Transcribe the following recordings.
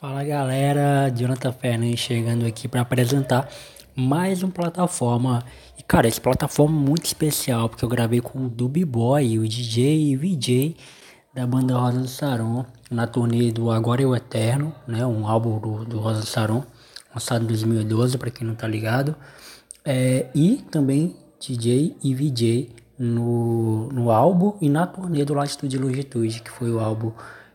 Fala galera, Jonathan Fernandes chegando aqui para apresentar mais uma plataforma. E cara, essa plataforma é muito especial porque eu gravei com o Dubi Boy, o DJ e VJ da banda Rosa do Saron na turnê do Agora e o Eterno, né? Um álbum do, do Rosa do Saron, lançado em 2012, para quem não tá ligado. É, e também DJ e VJ no, no álbum e na turnê do Latitude e Longitude, que foi o álbum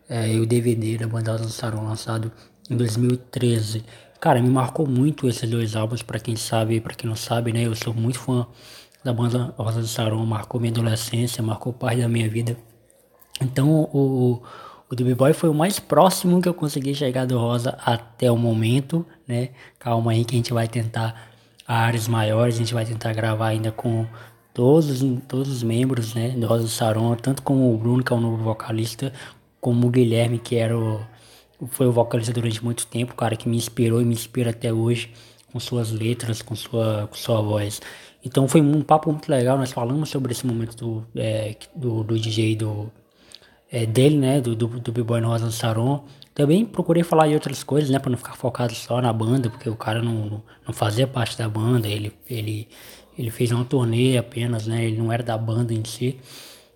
é, e o DVD da banda Saron lançado em 2013. Cara, me marcou muito esses dois álbuns, para quem sabe, para quem não sabe, né? Eu sou muito fã da banda Rosa do Saron, marcou minha adolescência, marcou parte da minha vida. Então, o, o The Boy foi o mais próximo que eu consegui chegar do Rosa até o momento, né? Calma aí que a gente vai tentar áreas maiores, a gente vai tentar gravar ainda com todos, todos os membros, né, do Rosa do Saron, tanto como o Bruno, que é o novo vocalista, como o Guilherme, que era o, foi o vocalista durante muito tempo, o cara que me inspirou e me inspira até hoje com suas letras, com sua, com sua voz. Então foi um papo muito legal, nós falamos sobre esse momento do, é, do, do DJ do, é, dele, né, do, do, do B-Boy Rosa Saron. Também procurei falar de outras coisas, né, para não ficar focado só na banda, porque o cara não, não fazia parte da banda, ele, ele, ele fez uma turnê apenas, né, ele não era da banda em si.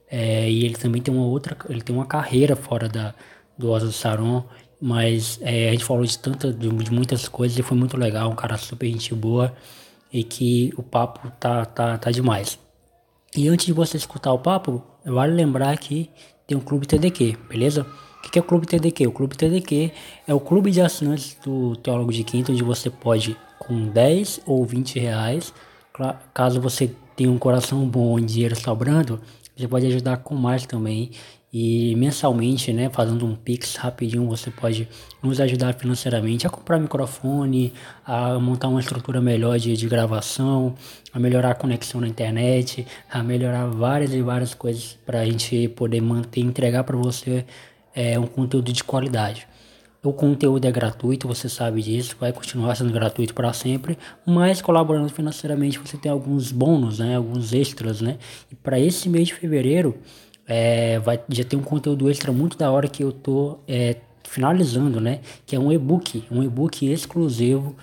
É, e ele também tem uma outra, ele tem uma carreira fora da, do Osa Saron, mas é, a gente falou de, tanta, de, de, muitas coisas e foi muito legal, um cara super gente boa e que o papo tá, tá, tá demais. E antes de você escutar o papo, vale lembrar que tem um Clube TDQ, beleza? O que é o Clube TDQ? O Clube TDQ é o clube de assinantes do Teólogo de Quinto, onde você pode, com 10 ou 20 reais, caso você tenha um coração bom e dinheiro sobrando, você pode ajudar com mais também. E mensalmente, né, fazendo um pix rapidinho, você pode nos ajudar financeiramente a comprar microfone, a montar uma estrutura melhor de, de gravação, a melhorar a conexão na internet, a melhorar várias e várias coisas para a gente poder manter e entregar para você é, um conteúdo de qualidade. O conteúdo é gratuito, você sabe disso, vai continuar sendo gratuito para sempre, mas colaborando financeiramente você tem alguns bônus, né, alguns extras, né? E para esse mês de fevereiro, é, vai já tem um conteúdo extra muito da hora que eu tô é, finalizando, né? Que é um e-book, um e-book exclusivo.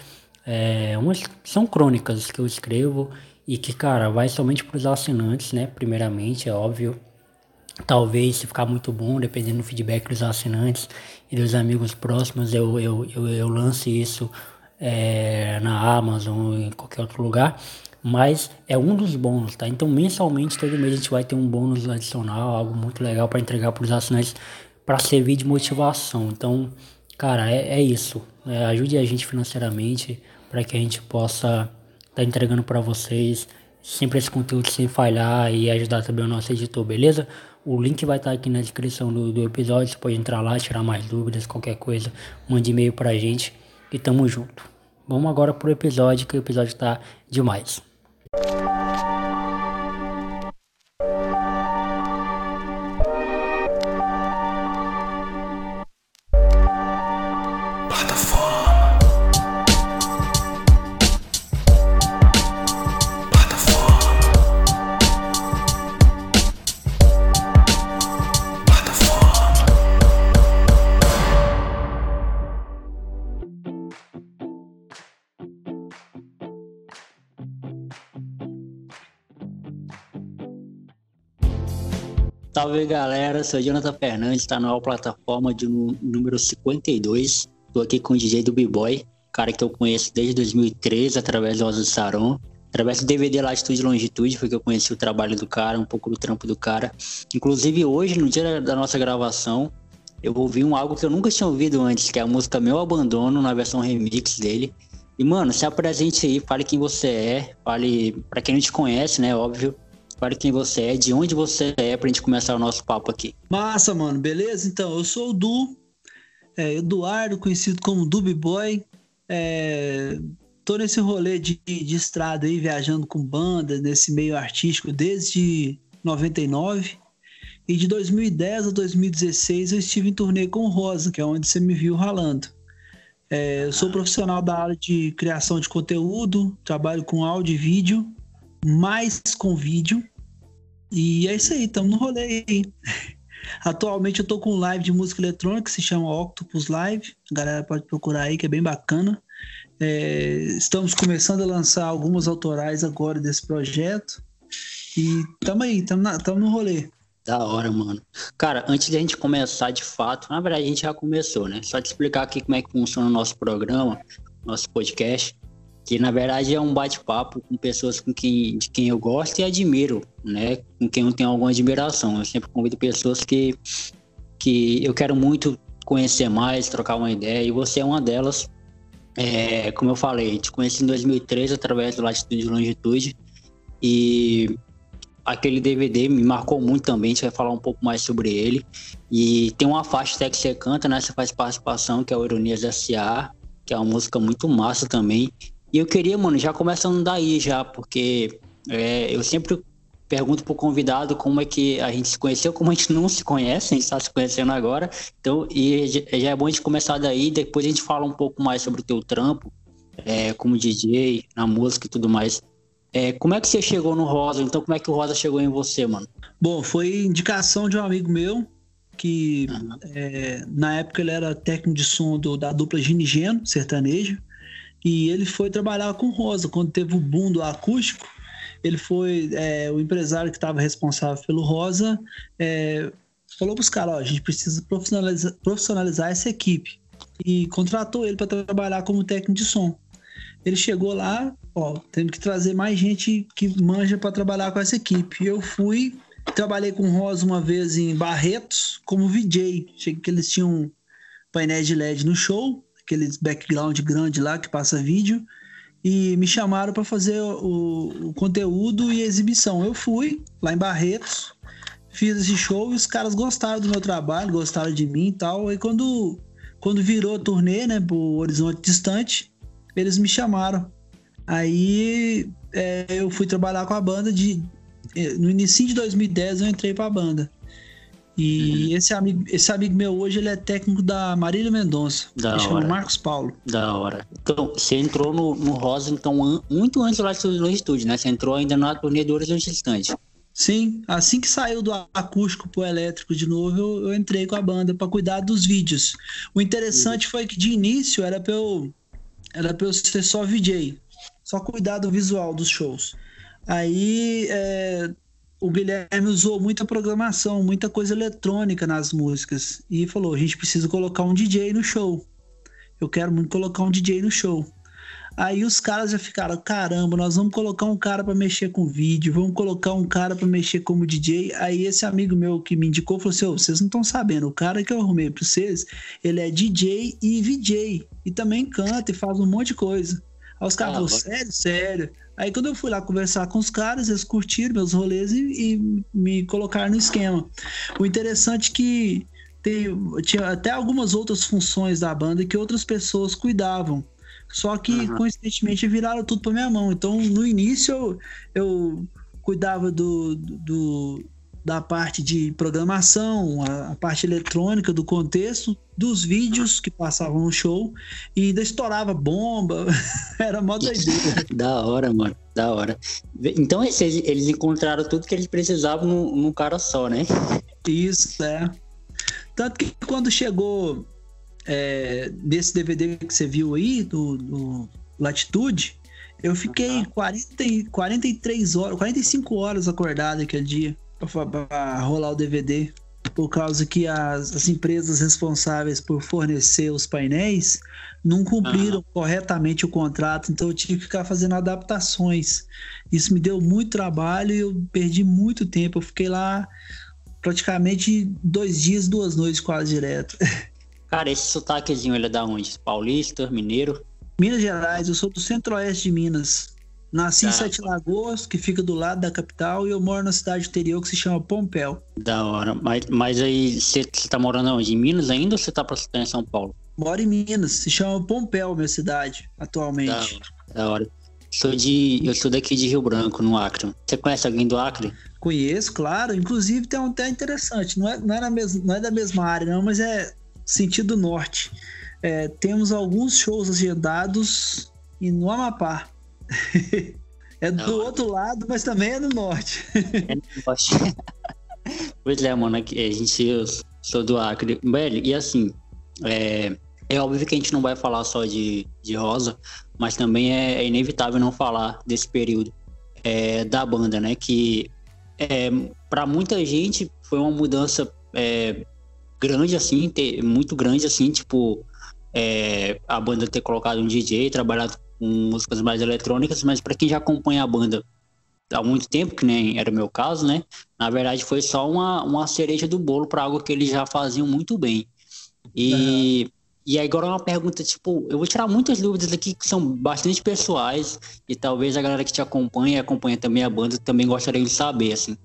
É, umas, são crônicas que eu escrevo e que, cara, vai somente para os assinantes, né? Primeiramente, é óbvio. Talvez, se ficar muito bom, dependendo do feedback dos assinantes e dos amigos próximos, eu, eu, eu, eu lance isso é, na Amazon em qualquer outro lugar. Mas é um dos bônus, tá? Então, mensalmente, todo mês a gente vai ter um bônus adicional, algo muito legal para entregar para os assinantes para servir de motivação. Então, cara, é, é isso. É, ajude a gente financeiramente para que a gente possa estar tá entregando para vocês sempre esse conteúdo sem falhar e ajudar também o nosso editor, beleza? O link vai estar aqui na descrição do, do episódio. Você pode entrar lá, tirar mais dúvidas, qualquer coisa. Mande e-mail pra gente e tamo junto. Vamos agora pro episódio, que o episódio tá demais. Salve galera, sou Jonathan Fernandes, está na plataforma de número 52. Estou aqui com o DJ do B-Boy, cara que eu conheço desde 2013 através do Osa Saron. Através do DVD Latitude e Longitude foi que eu conheci o trabalho do cara, um pouco do trampo do cara. Inclusive hoje, no dia da nossa gravação, eu ouvi um algo que eu nunca tinha ouvido antes, que é a música Meu Abandono, na versão remix dele. E mano, se apresente aí, fale quem você é, fale para quem não te conhece, né, óbvio, Quem você é, de onde você é, pra gente começar o nosso papo aqui. Massa, mano, beleza? Então, eu sou o Du, é, Eduardo, conhecido como Dubi Boy. É, tô nesse rolê de, de estrada aí, viajando com banda, nesse meio artístico desde 99. E de 2010 a 2016 eu estive em turnê com o Rosa, que é onde você me viu ralando. É, eu sou profissional da área de criação de conteúdo, trabalho com áudio e vídeo mais com vídeo. E é isso aí, estamos no rolê aí. Atualmente eu tô com um live de música eletrônica que se chama Octopus Live. A galera pode procurar aí, que é bem bacana. É, estamos começando a lançar algumas autorais agora desse projeto. E tamo aí, tamo, na, tamo no rolê. Da hora, mano. Cara, antes de a gente começar de fato, na verdade a gente já começou, né? Só te explicar aqui como é que funciona o nosso programa, nosso podcast, que na verdade é um bate-papo com pessoas com quem, de quem eu gosto e admiro, né? Com quem eu tenho alguma admiração. Eu sempre convido pessoas que, que eu quero muito conhecer mais, trocar uma ideia, e você é uma delas. É, como eu falei, te conheci em 2013 através do Latitude e Longitude, e aquele DVD me marcou muito também, a gente vai falar um pouco mais sobre ele. E tem uma faixa até que você canta, né? Você faz participação, que é o Ironias S.A., que é uma música muito massa também. E eu queria, mano, já começando daí já, porque é, eu sempre pergunto pro convidado como é que a gente se conheceu, como a gente não se conhece, a gente está se conhecendo agora. Então, e já é bom a gente começar daí, depois a gente fala um pouco mais sobre o teu trampo, é, como DJ, na música e tudo mais. É, como é que você chegou no Rosa? Então, como é que o Rosa chegou em você, mano? Bom, foi indicação de um amigo meu, que uhum. é, na época ele era técnico de som do, da dupla Ginigeno, sertanejo, e ele foi trabalhar com Rosa. Quando teve o boom do acústico, ele foi é, o empresário que estava responsável pelo Rosa, é, falou para os caras: ó, a gente precisa profissionalizar, profissionalizar essa equipe. E contratou ele para trabalhar como técnico de som. Ele chegou lá, ó, temos que trazer mais gente que manja para trabalhar com essa equipe. Eu fui, trabalhei com Rosa uma vez em Barretos como VJ. Cheguei que eles tinham painéis de LED no show, aqueles background grande lá que passa vídeo, e me chamaram para fazer o, o, conteúdo e exibição. Eu fui lá em Barretos, fiz esse show e os caras gostaram do meu trabalho, gostaram de mim e tal. E quando, quando virou a turnê, né, pro Horizonte Distante, eles me chamaram. Aí é, eu fui trabalhar com a banda de. É, no início de 2010 eu entrei para a banda. E uhum. esse, amigo, esse amigo meu hoje ele é técnico da Marília Mendonça. Da ele hora. chama Marcos Paulo. Da hora. Então, você entrou no, no Rosa então, muito antes lá do estúdio, né? Você entrou ainda na turnê do Horizonte Distante. Sim, assim que saiu do acústico pro elétrico de novo, eu, eu entrei com a banda para cuidar dos vídeos. O interessante uhum. foi que de início era para eu era pra eu ser só VJ, só cuidar do visual dos shows. Aí é, o Guilherme usou muita programação, muita coisa eletrônica nas músicas e falou: a gente precisa colocar um DJ no show. Eu quero muito colocar um DJ no show. Aí os caras já ficaram, caramba, nós vamos colocar um cara para mexer com vídeo, vamos colocar um cara para mexer como DJ. Aí esse amigo meu que me indicou falou assim: oh, vocês não estão sabendo, o cara que eu arrumei para vocês, ele é DJ e VJ e também canta e faz um monte de coisa. Aí os caras ah, falaram, sério, sério. Aí quando eu fui lá conversar com os caras, eles curtiram meus rolês e, e me colocaram no esquema. O interessante é que tem, tinha até algumas outras funções da banda que outras pessoas cuidavam. Só que, uhum. coincidentemente, viraram tudo para minha mão. Então, no início, eu, eu cuidava do, do, da parte de programação, a, a, parte eletrônica do contexto, dos vídeos que passavam no show e ainda estourava bomba. Era mó doideira. da hora, mano. Da hora. Então eles, eles encontraram tudo que eles precisavam num, num cara só, né? Isso, é. Tanto que quando chegou é, desse DVD que você viu aí, do, do Latitude, eu fiquei uhum. 40, 43 horas, 45 horas acordado aquele dia para rolar o DVD. Por causa que as, as, empresas responsáveis por fornecer os painéis não cumpriram uhum. corretamente o contrato, então eu tive que ficar fazendo adaptações. Isso me deu muito trabalho e eu perdi muito tempo. Eu fiquei lá praticamente dois dias, duas noites quase direto. Cara, esse sotaquezinho ele é da onde? Paulista, mineiro? Minas Gerais, eu sou do centro-oeste de Minas. Nasci em Sete Lagoas, que fica do lado da capital, e eu moro na cidade interior que se chama Pompéu. Da hora. Mas, mas aí, você tá morando onde? Em Minas ainda ou você tá pra estar em São Paulo? Moro em Minas, se chama Pompéu, minha cidade, atualmente. Da hora. Da hora. Sou de, eu sou daqui de Rio Branco, no Acre. Você conhece alguém do Acre? Conheço, claro. Inclusive tem um até interessante. Não é, não, é na mesma, não é da mesma área, não, mas é sentido norte. É, temos alguns shows agendados e no Amapá. é do Não. outro lado, mas também é no norte. É no norte. Pois é, mano, a gente, eu sou do Acre. Velho, e assim, é, é óbvio que a gente não vai falar só de, de Rosa, mas também é, é inevitável não falar desse período é, da banda, né? Que é, para muita gente foi uma mudança é, grande, assim, ter, muito grande, assim, tipo, é, a banda ter colocado um DJ, trabalhado com músicas mais eletrônicas, mas para quem já acompanha a banda há muito tempo, que nem era o meu caso, né? Na verdade, foi só uma, uma cereja do bolo para algo que eles já faziam muito bem. E, uhum. e agora uma pergunta, tipo, eu vou tirar muitas dúvidas aqui que são bastante pessoais e talvez a galera que te acompanha e acompanha também a banda também gostaria de saber, assim.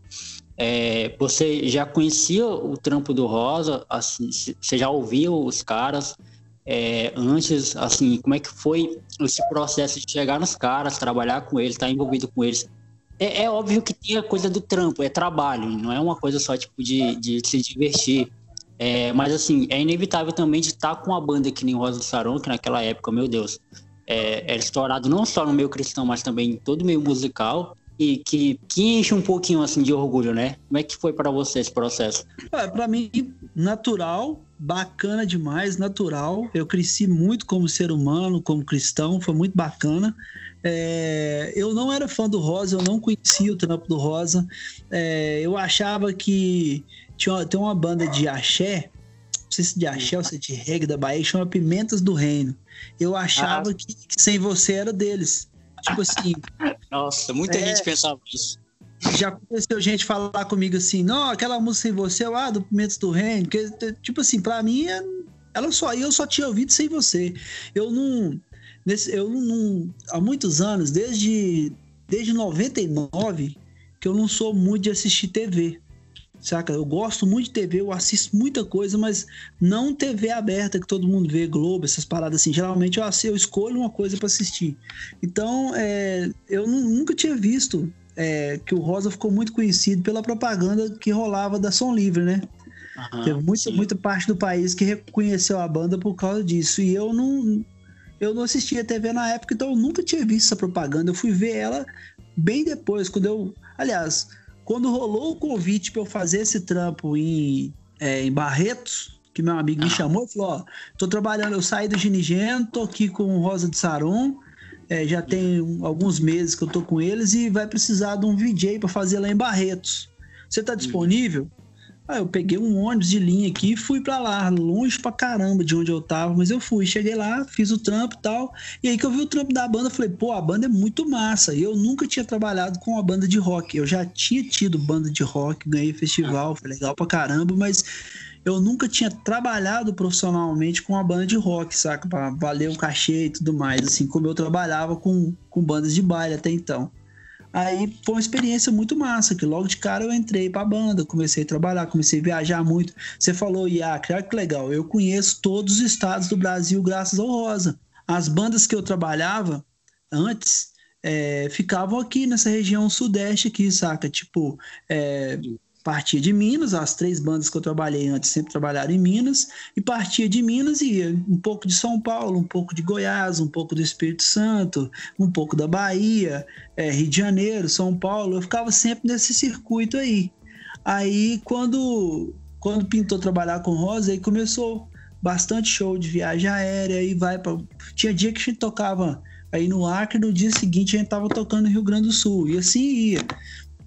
É, você já conhecia o trampo do Rosa? Assim, você já ouvia os caras é, antes? Assim, como é que foi esse processo de chegar nos caras, trabalhar com eles, estar envolvido com eles? É, é, óbvio que tem a coisa do trampo, é trabalho, não é uma coisa só tipo de, de se divertir. É, mas assim, é inevitável também de estar com uma banda que nem Rosa do Saron, que naquela época, meu Deus, é, era estourado não só no meio cristão, mas também em todo o meio musical e que, que enche um pouquinho assim de orgulho, né? Como é que foi para você esse processo? É, para mim, natural, bacana demais, natural. Eu cresci muito como ser humano, como cristão, foi muito bacana. É, eu não era fã do Rosa, eu não conhecia o trampo do Rosa. É, eu achava que tinha, tem uma banda de axé, não sei se de axé ou se de reggae da Bahia, chama Pimentas do Reino. Eu achava ah. que, que, sem você era deles. Tipo assim. Nossa, muita é, gente pensava isso. Já aconteceu gente falar comigo assim, não, aquela música sem você, ah, do Pimentas do Reino. Que, tipo assim, pra mim, ela só, eu só tinha ouvido sem você. Eu não Nesse, eu não, há muitos anos, desde, desde 99, que eu não sou muito de assistir TV. Saca? Eu gosto muito de TV, eu assisto muita coisa, mas não TV aberta que todo mundo vê, Globo, essas paradas assim. Geralmente eu, eu escolho uma coisa para assistir. Então, é, eu nunca tinha visto é, que o Rosa ficou muito conhecido pela propaganda que rolava da Som Livre, né? Uhum, Teve muita, muita parte do país que reconheceu a banda por causa disso. E eu não, eu não assistia TV na época, então eu nunca tinha visto essa propaganda. Eu fui ver ela bem depois, quando eu. Aliás, quando rolou o convite para eu fazer esse trampo em, é, em Barretos, que meu amigo me chamou, falou: Ó, tô trabalhando, eu saí do Ginigeno, tô aqui com o Rosa de Saron. É, já tem alguns meses que eu tô com eles e vai precisar de um VJ para fazer lá em Barretos. Você tá disponível? Aí eu peguei um ônibus de linha aqui e fui para lá, longe pra caramba de onde eu tava, mas eu fui, cheguei lá, fiz o trampo e tal. E aí que eu vi o trampo da banda, falei, pô, a banda é muito massa. E eu nunca tinha trabalhado com uma banda de rock. Eu já tinha tido banda de rock, ganhei festival, foi legal pra caramba, mas eu nunca tinha trabalhado profissionalmente com uma banda de rock, saca? Pra valer o cachê e tudo mais, assim como eu trabalhava com, com bandas de baile até então. Aí foi uma experiência muito massa, que logo de cara eu entrei pra banda, comecei a trabalhar, comecei a viajar muito. Você falou, Iacre, olha que legal, eu conheço todos os estados do Brasil graças ao Rosa. As bandas que eu trabalhava antes é, ficavam aqui nessa região sudeste aqui, saca? Tipo, é, partia de Minas, as três bandas que eu trabalhei antes sempre trabalharam em Minas, e partia de Minas e ia um pouco de São Paulo, um pouco de Goiás, um pouco do Espírito Santo, um pouco da Bahia, é, Rio de Janeiro, São Paulo, eu ficava sempre nesse circuito aí. Aí quando, quando pintou trabalhar com Rosa, aí começou bastante show de viagem aérea, e vai para Tinha dia que a gente tocava aí no Acre, no dia seguinte a gente tava tocando no Rio Grande do Sul, e assim ia.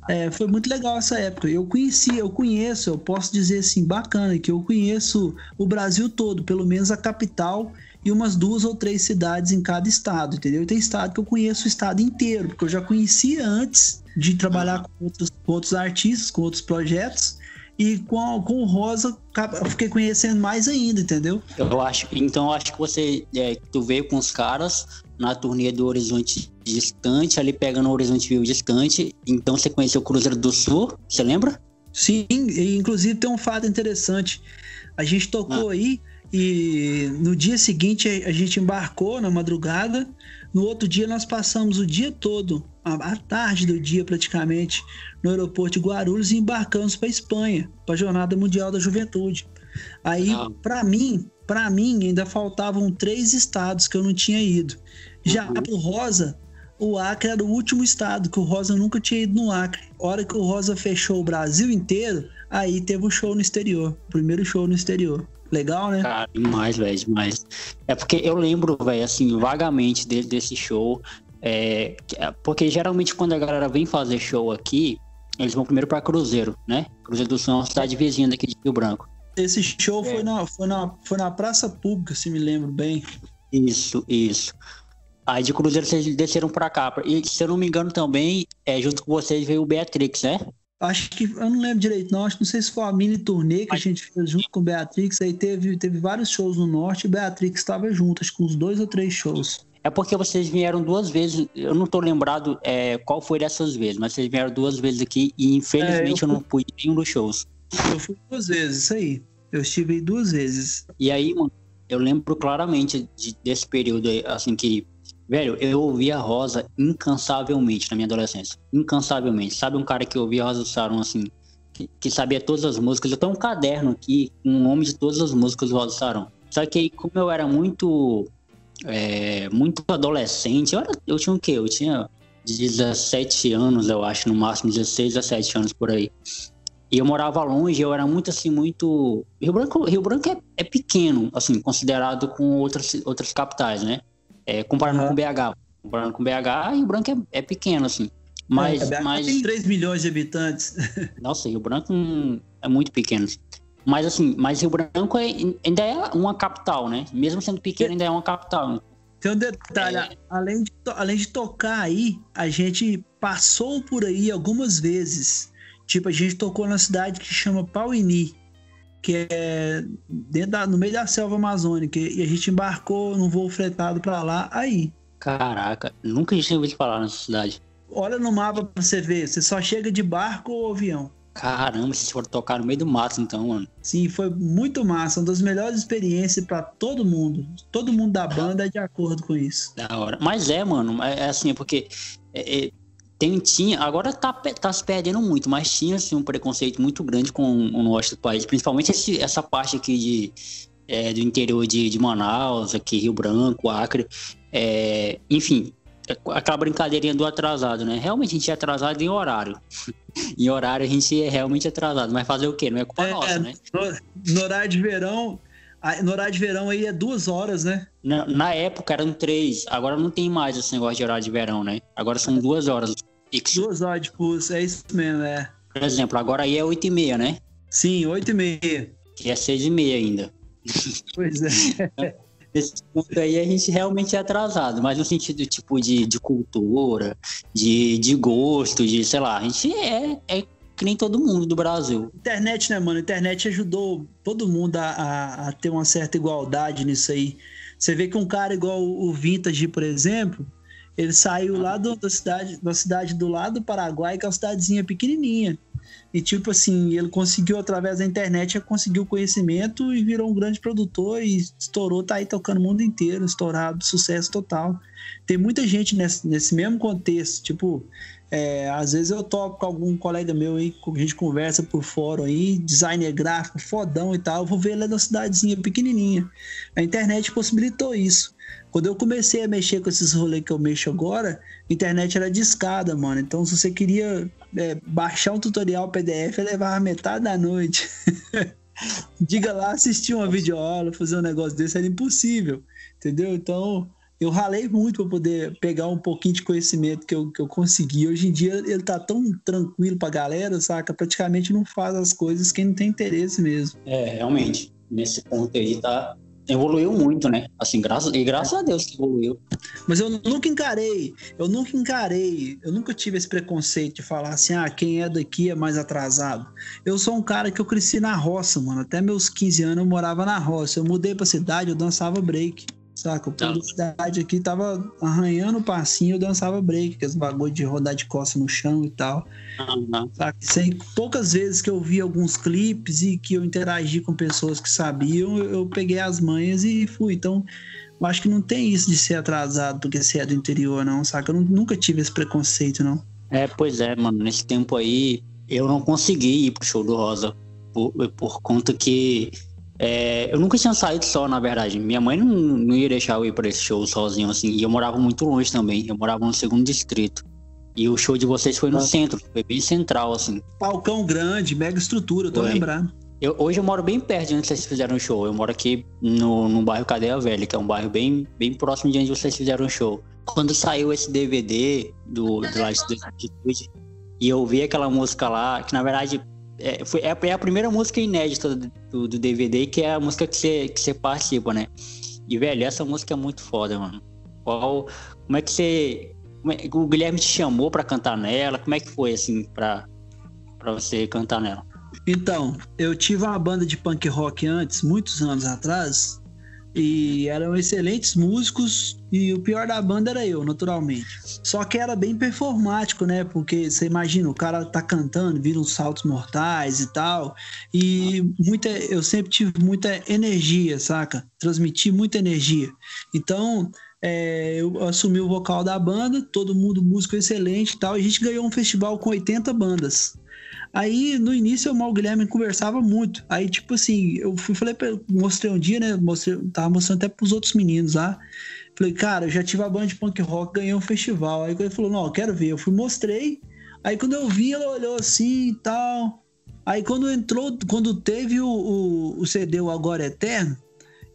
É, foi muito legal essa época. Eu conheci, eu conheço, eu posso dizer assim, bacana, que eu conheço o Brasil todo, pelo menos a capital e umas duas ou três cidades em cada estado, entendeu? tem estado que eu conheço o estado inteiro, porque eu já conhecia antes de trabalhar com outros, com outros artistas, com outros projetos. E com, com o Rosa, eu fiquei conhecendo mais ainda, entendeu? Eu acho, então eu acho que você, é, tu veio com os caras na turnê do Horizonte Distante, ali pegando o Horizonte Vivo Distante. Então você conheceu o Cruzeiro do Sul, você lembra? Sim, inclusive tem um fato interessante. A gente tocou ah. aí e no dia seguinte a gente embarcou na madrugada. No outro dia nós passamos o dia todo, a tarde do dia praticamente, no aeroporto de Guarulhos e embarcamos para Espanha, para a Jornada Mundial da Juventude. Aí, ah. para mim, para mim ainda faltavam três estados que eu não tinha ido. Já uhum. pro Rosa, o Acre era o último estado que o Rosa nunca tinha ido no Acre. A hora que o Rosa fechou o Brasil inteiro, Aí teve o um show no exterior, primeiro show no exterior. Legal, né? Cara, demais, velho, demais. É porque eu lembro, velho, assim, vagamente desse, desse show. É, é, porque geralmente quando a galera vem fazer show aqui, eles vão primeiro para Cruzeiro, né? Cruzeiro do Sul é uma cidade vizinha daqui de Rio Branco. Esse show é. foi, na, foi, na, foi na praça pública, se me lembro bem. Isso, isso. Aí de Cruzeiro vocês desceram para cá. E se eu não me engano também, é, junto com vocês veio o Beatrix, né? Acho que, eu não lembro direito, não. Acho que não sei se foi a mini turnê que a gente fez junto com o Beatrix. Aí teve, teve vários shows no norte e Beatrix estava junto, acho que uns dois ou três shows. É porque vocês vieram duas vezes, eu não tô lembrado é, qual foi dessas vezes, mas vocês vieram duas vezes aqui e infelizmente é, eu, eu, não pude ir nenhum dos shows. Eu fui duas vezes, isso aí. Eu estive duas vezes. E aí, mano, eu lembro claramente de, desse período aí, assim, que, velho, eu ouvia Rosa incansavelmente na minha adolescência. Incansavelmente. Sabe um cara que ouvia Rosa Saron, assim, que, que, sabia todas as músicas? Eu tenho um caderno aqui um nome de todas as músicas do Rosa Saron. Só que aí, como eu era muito é, muito adolescente. Eu, era, eu tinha o quê? Eu tinha 17 anos, eu acho, no máximo 16, 17 anos por aí. E eu morava longe, eu era muito assim, muito. Rio Branco, Rio Branco é, é pequeno, assim, considerado com outras, outras capitais, né? É, comparando uhum. com BH. Comparando com BH, Rio Branco é, é pequeno, assim. Mas, é, mas... tem 3 milhões de habitantes. Nossa, Rio Branco é muito pequeno. Mas assim, mas Rio Branco é, ainda é uma capital, né? Mesmo sendo pequeno, ainda é uma capital. Tem um detalhe, é... além, de, além de tocar aí, a gente passou por aí algumas vezes. Tipo, a gente tocou na cidade que chama Pauini, que é dentro da, no meio da selva amazônica. E a gente embarcou num voo fretado para lá aí. Caraca, nunca tinha ouvido falar nessa cidade. Olha no mapa pra você ver, você só chega de barco ou avião. Caramba, vocês foram tocar no meio do mato, então, mano. Sim, foi muito massa. Uma das melhores experiências para todo mundo. Todo mundo da banda é de acordo com isso. Da hora. Mas é, mano, é, é assim, porque é, é, tem, tinha, agora tá, tá se perdendo muito, mas tinha assim, um preconceito muito grande com o nosso país, principalmente esse, essa parte aqui de, é, do interior de, de Manaus, aqui Rio Branco, Acre. É, enfim, é aquela brincadeirinha do atrasado, né? Realmente a gente é atrasado em horário. em horário a gente é realmente atrasado, mas fazer o quê? Não é culpa é, nossa, né? No, no, horário de verão, no horário de verão aí é duas horas, né? Na, na, época eram três, agora não tem mais esse negócio de horário de verão, né? Agora são duas horas. Duas horas de pulso, é isso mesmo, é. Por exemplo, agora aí é oito e meia, né? Sim, oito e meia. Que é seis e meia ainda. Pois é. nesse ponto aí a gente realmente é atrasado, mas no sentido tipo de, de cultura, de, de gosto, de sei lá, a gente é, é que nem todo mundo do Brasil. Internet, né, mano? Internet ajudou todo mundo a, a, a ter uma certa igualdade nisso aí. Você vê que um cara igual o Vintage, por exemplo, ele saiu lá do, da, cidade, da cidade do lado do Paraguai, que é uma cidadezinha pequenininha. E tipo assim, ele conseguiu através da internet, conseguiu conhecimento e virou um grande produtor e estourou, tá aí tocando o mundo inteiro, estourado, sucesso total. Tem muita gente nesse, nesse mesmo contexto, tipo, é, às vezes eu toco com algum colega meu aí, a gente conversa por fórum aí, designer gráfico, fodão e tal, vou ver ele na cidadezinha pequenininha. A internet possibilitou isso. Quando eu comecei a mexer com esses rolês que eu mexo agora, a internet era discada, mano. Então, se você queria é, baixar um tutorial PDF, levava metade da noite. Diga lá, assistir uma videoaula, fazer um negócio desse era impossível, entendeu? Então, eu ralei muito para poder pegar um pouquinho de conhecimento que eu, que eu consegui. Hoje em dia, ele tá tão tranquilo pra galera, saca? Praticamente não faz as coisas quem não tem interesse mesmo. É, realmente. Nesse ponto aí tá, evoluiu muito, né? Assim, graças, e graças a Deus que evoluiu. Mas eu nunca encarei, eu nunca encarei, eu nunca tive esse preconceito de falar assim, ah, quem é daqui é mais atrasado. Eu sou um cara que eu cresci na roça, mano. Até meus 15 anos eu morava na roça. Eu mudei pra cidade, eu dançava break. Saca? O povo da cidade aqui tava arranhando o passinho, eu dançava break, aqueles bagulho de rodar de costa no chão e tal. Uhum. Saca? Sei, poucas vezes que eu vi alguns clipes e que eu interagi com pessoas que sabiam, eu peguei as manhas e fui. Então, eu acho que não tem isso de ser atrasado porque você é do interior, não, saca? Eu nunca tive esse preconceito, não. É, pois é, mano. Nesse tempo aí, eu não consegui ir pro show do Rosa por, por conta que é, eu nunca tinha saído só, na verdade. Minha mãe não, não ia deixar eu ir para esse show sozinho, assim. E eu morava muito longe também. Eu morava no segundo distrito. E o show de vocês foi no ah. centro, foi bem central, assim. Palcão grande, mega estrutura, tô foi. lembrando. Eu, hoje eu moro bem perto de onde vocês fizeram o show. Eu moro aqui no, no bairro Cadeia Velha, que é um bairro bem, bem próximo de onde vocês fizeram o show. Quando saiu esse DVD do, do Light Attitude, e eu vi aquela música lá, que na verdade é, foi, é, é a primeira música inédita do, do, DVD, que é a música que você, que participa, né? E, velho, essa música é muito foda, mano. Qual, como é que você. É, o Guilherme te chamou para cantar nela? Como é que foi, assim, pra, pra você cantar nela? Então, eu tive uma banda de punk rock antes, muitos anos atrás, e eram excelentes músicos, e o pior da banda era eu, naturalmente. Só que era bem performático, né? Porque você imagina, o cara tá cantando, vira uns saltos mortais e tal, e muita, eu sempre tive muita energia, saca? Transmiti muita energia. Então, é, eu assumi o vocal da banda, todo mundo músico excelente e tal, e a gente ganhou um festival com 80 bandas. Aí, no início, eu, o Guilherme conversava muito. Aí, tipo assim, eu fui, falei pra mostrei um dia, né? Mostrei, tava mostrando até pros outros meninos lá. Falei, cara, eu já tive a banda de punk rock, ganhei um festival. Aí ele falou, não, eu quero ver. Eu fui, mostrei. Aí quando eu vi, ela olhou assim e tal. Aí quando entrou, quando teve o, o, o CD O Agora Eterno,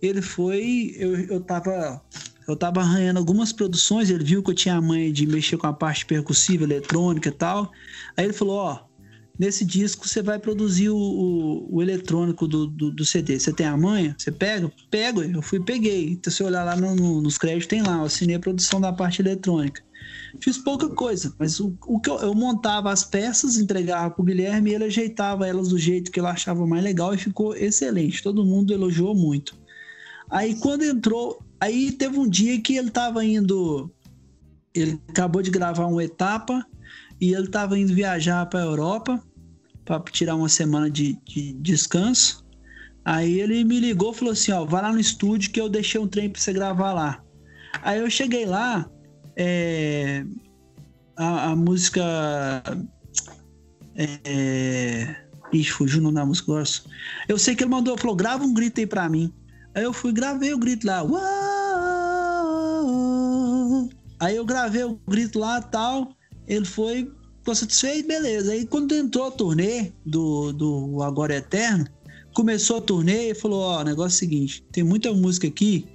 ele foi. Eu, eu tava. Eu tava arranhando algumas produções, ele viu que eu tinha a manha de mexer com a parte percussiva, eletrônica e tal. Aí ele falou, ó, nesse disco você vai produzir o, o, o eletrônico do, do, do, CD. Você tem a manha? Você pega? Pego, eu fui peguei. Então, se olhar lá no, no, nos créditos, tem lá, eu assinei a produção da parte eletrônica. Fiz pouca coisa, mas o, o que eu, eu, montava as peças, entregava pro Guilherme e ele ajeitava elas do jeito que ele achava mais legal e ficou excelente. Todo mundo elogiou muito. Aí quando entrou, aí teve um dia que ele tava indo, ele acabou de gravar uma etapa e ele estava indo viajar para a Europa para tirar uma semana de, de, descanso. Aí ele me ligou falou assim: Ó, vai lá no estúdio que eu deixei um trem para você gravar lá. Aí eu cheguei lá, é, a, a, música. É, ixi, fugiu o nome da música, gosto. Eu sei que ele mandou, falou: grava um grito aí para mim. Aí eu fui, gravei o grito lá. Uau! Aí eu gravei o grito lá tal. Ele foi, ficou satisfeito, beleza. Aí quando entrou a turnê do, do Agora é Eterno, começou a turnê e falou: Ó, oh, negócio é o seguinte, tem muita música aqui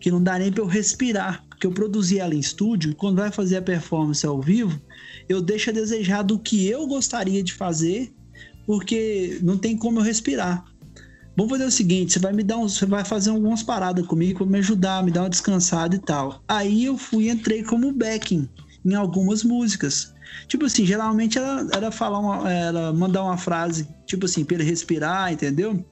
que não dá nem para eu respirar, porque eu produzi ela em estúdio e quando vai fazer a performance ao vivo, eu deixo a desejar do que eu gostaria de fazer, porque não tem como eu respirar. Vamos fazer o seguinte, você vai me dar uns, você vai fazer algumas paradas comigo para me ajudar, me dar uma descansada e tal. Aí eu fui entrei como backing em algumas músicas. Tipo assim, geralmente era, era falar uma, era mandar uma frase, tipo assim, para ele respirar, entendeu?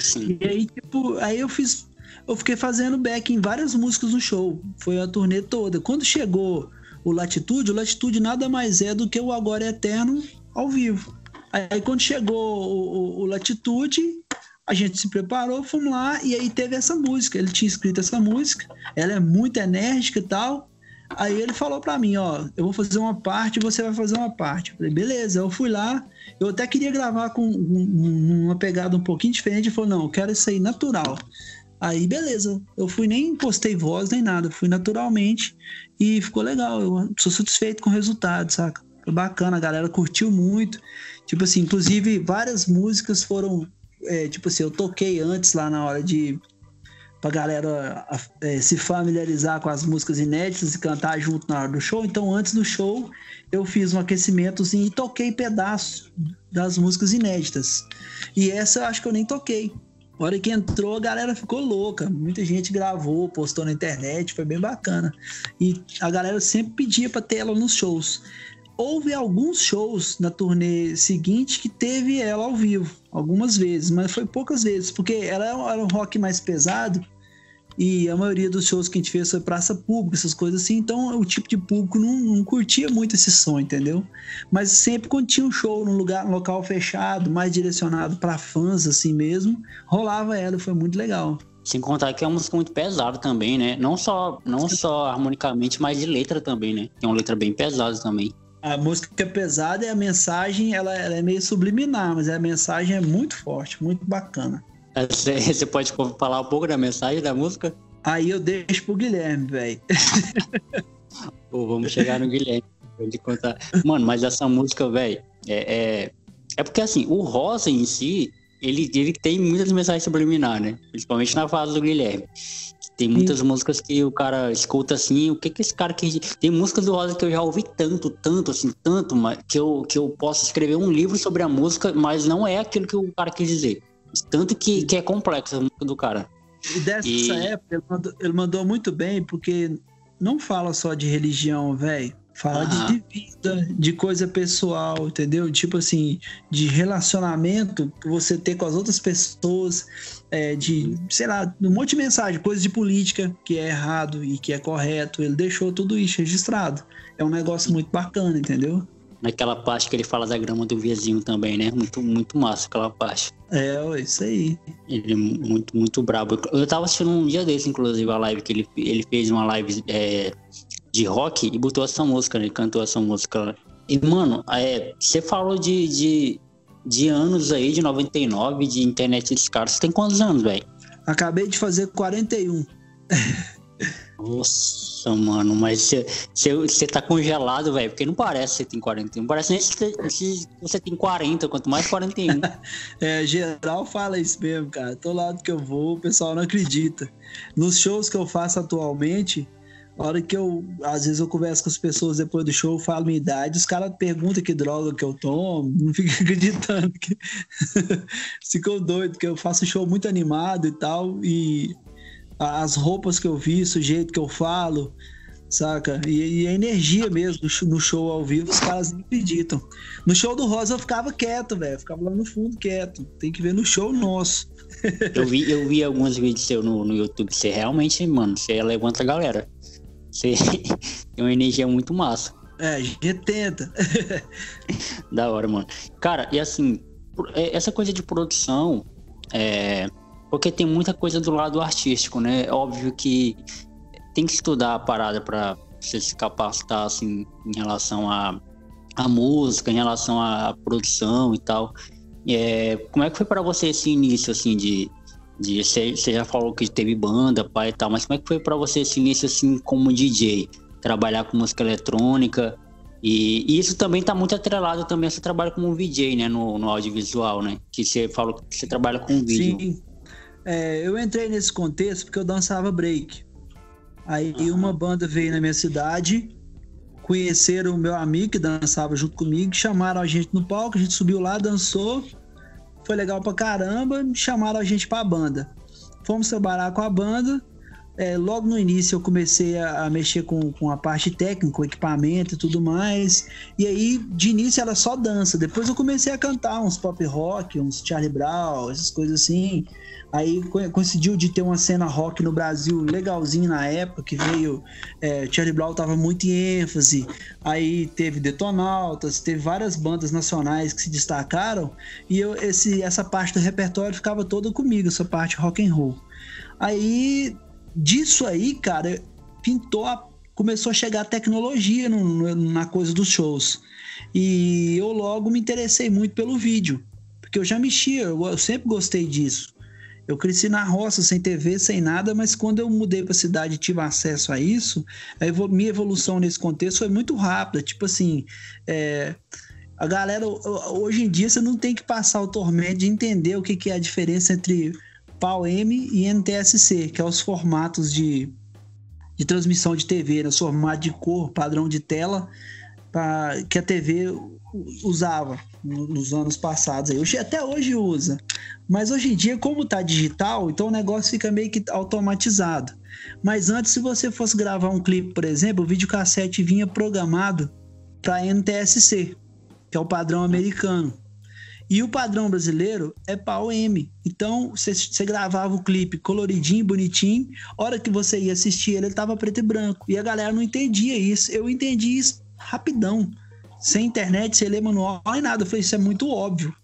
Sim. E aí, tipo, aí eu fiz. Eu fiquei fazendo back em várias músicas no show. Foi a turnê toda. Quando chegou o Latitude, o Latitude nada mais é do que o Agora é Eterno ao vivo. Aí quando chegou o, o, o Latitude, a gente se preparou, fomos lá e aí teve essa música. Ele tinha escrito essa música, ela é muito enérgica e tal. Aí ele falou para mim, ó, eu vou fazer uma parte, você vai fazer uma parte. Eu falei, beleza. Eu fui lá, eu até queria gravar com uma pegada um pouquinho diferente. Ele falou, não, eu quero isso aí natural. Aí, beleza. Eu fui nem postei voz nem nada, fui naturalmente e ficou legal. Eu sou satisfeito com o resultado, saca? Foi bacana, a galera curtiu muito. Tipo assim, inclusive várias músicas foram, é, tipo assim, eu toquei antes lá na hora de pra galera é, se familiarizar com as músicas inéditas e cantar junto na hora do show. Então, antes do show, eu fiz um aquecimentozinho e toquei pedaços das músicas inéditas. E essa eu acho que eu nem toquei. A hora que entrou, a galera ficou louca. Muita gente gravou, postou na internet, foi bem bacana. E a galera sempre pedia para ter ela nos shows. Houve alguns shows na turnê seguinte que teve ela ao vivo, algumas vezes, mas foi poucas vezes, porque ela era um rock mais pesado e a maioria dos shows que a gente fez foi praça pública, essas coisas assim, então o tipo de público não, não curtia muito esse som, entendeu? Mas sempre quando tinha um show num lugar, num local fechado, mais direcionado para fãs assim mesmo, rolava ela, foi muito legal. Sem contar que é uma música muito pesada também, né? Não só, não só harmonicamente, mas de letra também, né? É uma letra bem pesada também a música é pesada e a mensagem ela, ela, é meio subliminar, mas a mensagem é muito forte, muito bacana. Você, você pode falar um pouco da mensagem da música? Aí eu deixo pro Guilherme, velho. Pô, vamos chegar no Guilherme. Pode contar. Mano, mas essa música, velho, é, é, é porque assim, o Rosa em si, ele, ele tem muitas mensagens subliminares, né? Principalmente na fase do Guilherme. Tem muitas Sim. músicas que o cara escuta assim, o que que esse cara que tem músicas do Rosa que eu já ouvi tanto, tanto assim, tanto, que eu que eu posso escrever um livro sobre a música, mas não é aquilo que o cara quis dizer. Tanto que, que é complexa a música do cara. E dessa e... época ele mandou, ele mandou muito bem, porque não fala só de religião, velho. Fala de vida, de coisa pessoal, entendeu? Tipo assim, de relacionamento que você ter com as outras pessoas, é, de, sei lá, um monte de mensagem, coisa de política que é errado e que é correto. Ele deixou tudo isso registrado. É um negócio muito bacana, entendeu? Naquela parte que ele fala da grama do vizinho também, né? Muito, muito massa aquela parte. É, isso aí. Ele é muito, muito brabo. Eu tava assistindo um dia desse, inclusive, a live que ele, ele fez uma live é, de rock e botou essa música, né? Ele cantou essa música. E, mano, é, você falou de, de, de anos aí, de 99, de internet de caras. Você tem quantos anos, velho? Acabei de fazer 41. Nossa, mano, mas você tá congelado, velho, porque não parece que você tem 41. Parece nem se você tem 40, quanto mais 41. é, geral fala isso mesmo, cara. Todo lado que eu vou, o pessoal não acredita. Nos shows que eu faço atualmente, a hora que eu, às vezes eu converso com as pessoas depois do show, falo minha idade, os caras perguntam que droga que eu tomo, não fico acreditando que ficou doido, que eu faço show muito animado e tal, e as roupas que eu visto, o jeito que eu falo, saca? E, e a energia mesmo no show ao vivo, os caras não acreditam. No show do Rosa eu ficava quieto, velho, ficava lá no fundo quieto. Tem que ver no show nosso. eu vi, eu vi alguns vídeos seu no, no YouTube, você realmente, mano, você levanta a galera. Você tem uma energia muito massa. É, a gente tenta. da hora, mano. Cara, e assim, é, essa coisa de produção, é, porque tem muita coisa do lado artístico, né? É óbvio que tem que estudar a parada para você se capacitar, assim, em relação à a, a, música, em relação à produção e tal. É, como é que foi para você esse início, assim, de, de você, já falou que teve banda, pai e tal, mas como é que foi para você esse início assim como DJ, trabalhar com música eletrônica? E, e isso também está muito atrelado também ao seu trabalho como VJ, né, no, no audiovisual, né? Que você falou que você trabalha com vídeo. Sim. É, eu entrei nesse contexto porque eu dançava break. Aí uhum. uma banda veio na minha cidade, conheceram o meu amigo que dançava junto comigo, chamaram a gente no palco, a gente subiu lá, dançou foi legal pra caramba, chamaram a gente pra banda. Fomos trabalhar com a banda. É, logo no início eu comecei a, a, mexer com, com a parte técnica, equipamento e tudo mais. E aí, de início era só dança. Depois eu comecei a cantar uns pop rock, uns Charlie Brown, essas coisas assim. Aí coincidiu de ter uma cena rock no Brasil legalzinho na época, que veio. É, Charlie Brown tava muito em ênfase. Aí teve Detonautas, teve várias bandas nacionais que se destacaram. E eu, esse, essa parte do repertório ficava toda comigo, essa parte rock and roll. Aí, disso aí, cara, pintou a, começou a chegar a tecnologia no, na coisa dos shows. E eu logo me interessei muito pelo vídeo. Porque eu já mexia, eu, eu sempre gostei disso. Eu cresci na roça, sem TV, sem nada, mas quando eu mudei para a cidade e tive acesso a isso, a minha evolução nesse contexto foi muito rápida. Tipo assim, é, a galera, hoje em dia, você não tem que passar o tormento de entender o que, que é a diferença entre PAL-M e NTSC, que é os formatos de, de transmissão de TV, né? formato de cor, padrão de tela, pra, que a TV usava nos anos passados. Aí. Até hoje usa. Mas hoje em dia, como tá digital, então o negócio fica meio que automatizado. Mas antes, se você fosse gravar um clipe, por exemplo, o videocassete vinha programado para NTSC, que é o padrão americano. E o padrão brasileiro é PAL-M. Então, você gravava o clipe coloridinho, bonitinho. hora que você ia assistir ele, ele tava preto e branco. E a galera não entendia isso. Eu entendi isso rapidão sem internet, sem ler manual e nada. Eu falei, isso é muito óbvio.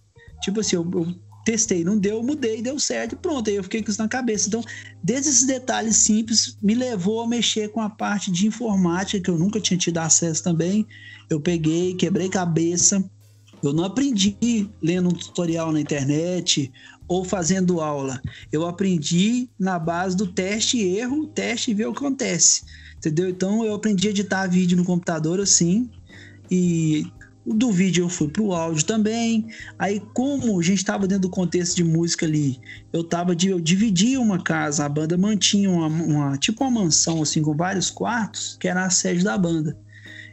Tipo assim, eu, eu testei, não deu, mudei, deu certo, pronto. Aí eu fiquei com isso na cabeça. Então, desde esses detalhes simples, me levou a mexer com a parte de informática, que eu nunca tinha tido acesso também. Eu peguei, quebrei cabeça. Eu não aprendi lendo um tutorial na internet ou fazendo aula. Eu aprendi na base do teste e erro, teste e ver o que acontece. Entendeu? Então eu aprendi a editar vídeo no computador assim, E do vídeo eu fui pro áudio também. Aí, como a gente estava dentro do contexto de música ali, eu tava de, eu dividi uma casa, a banda mantinha uma, uma, tipo uma mansão assim com vários quartos, que era a sede da banda.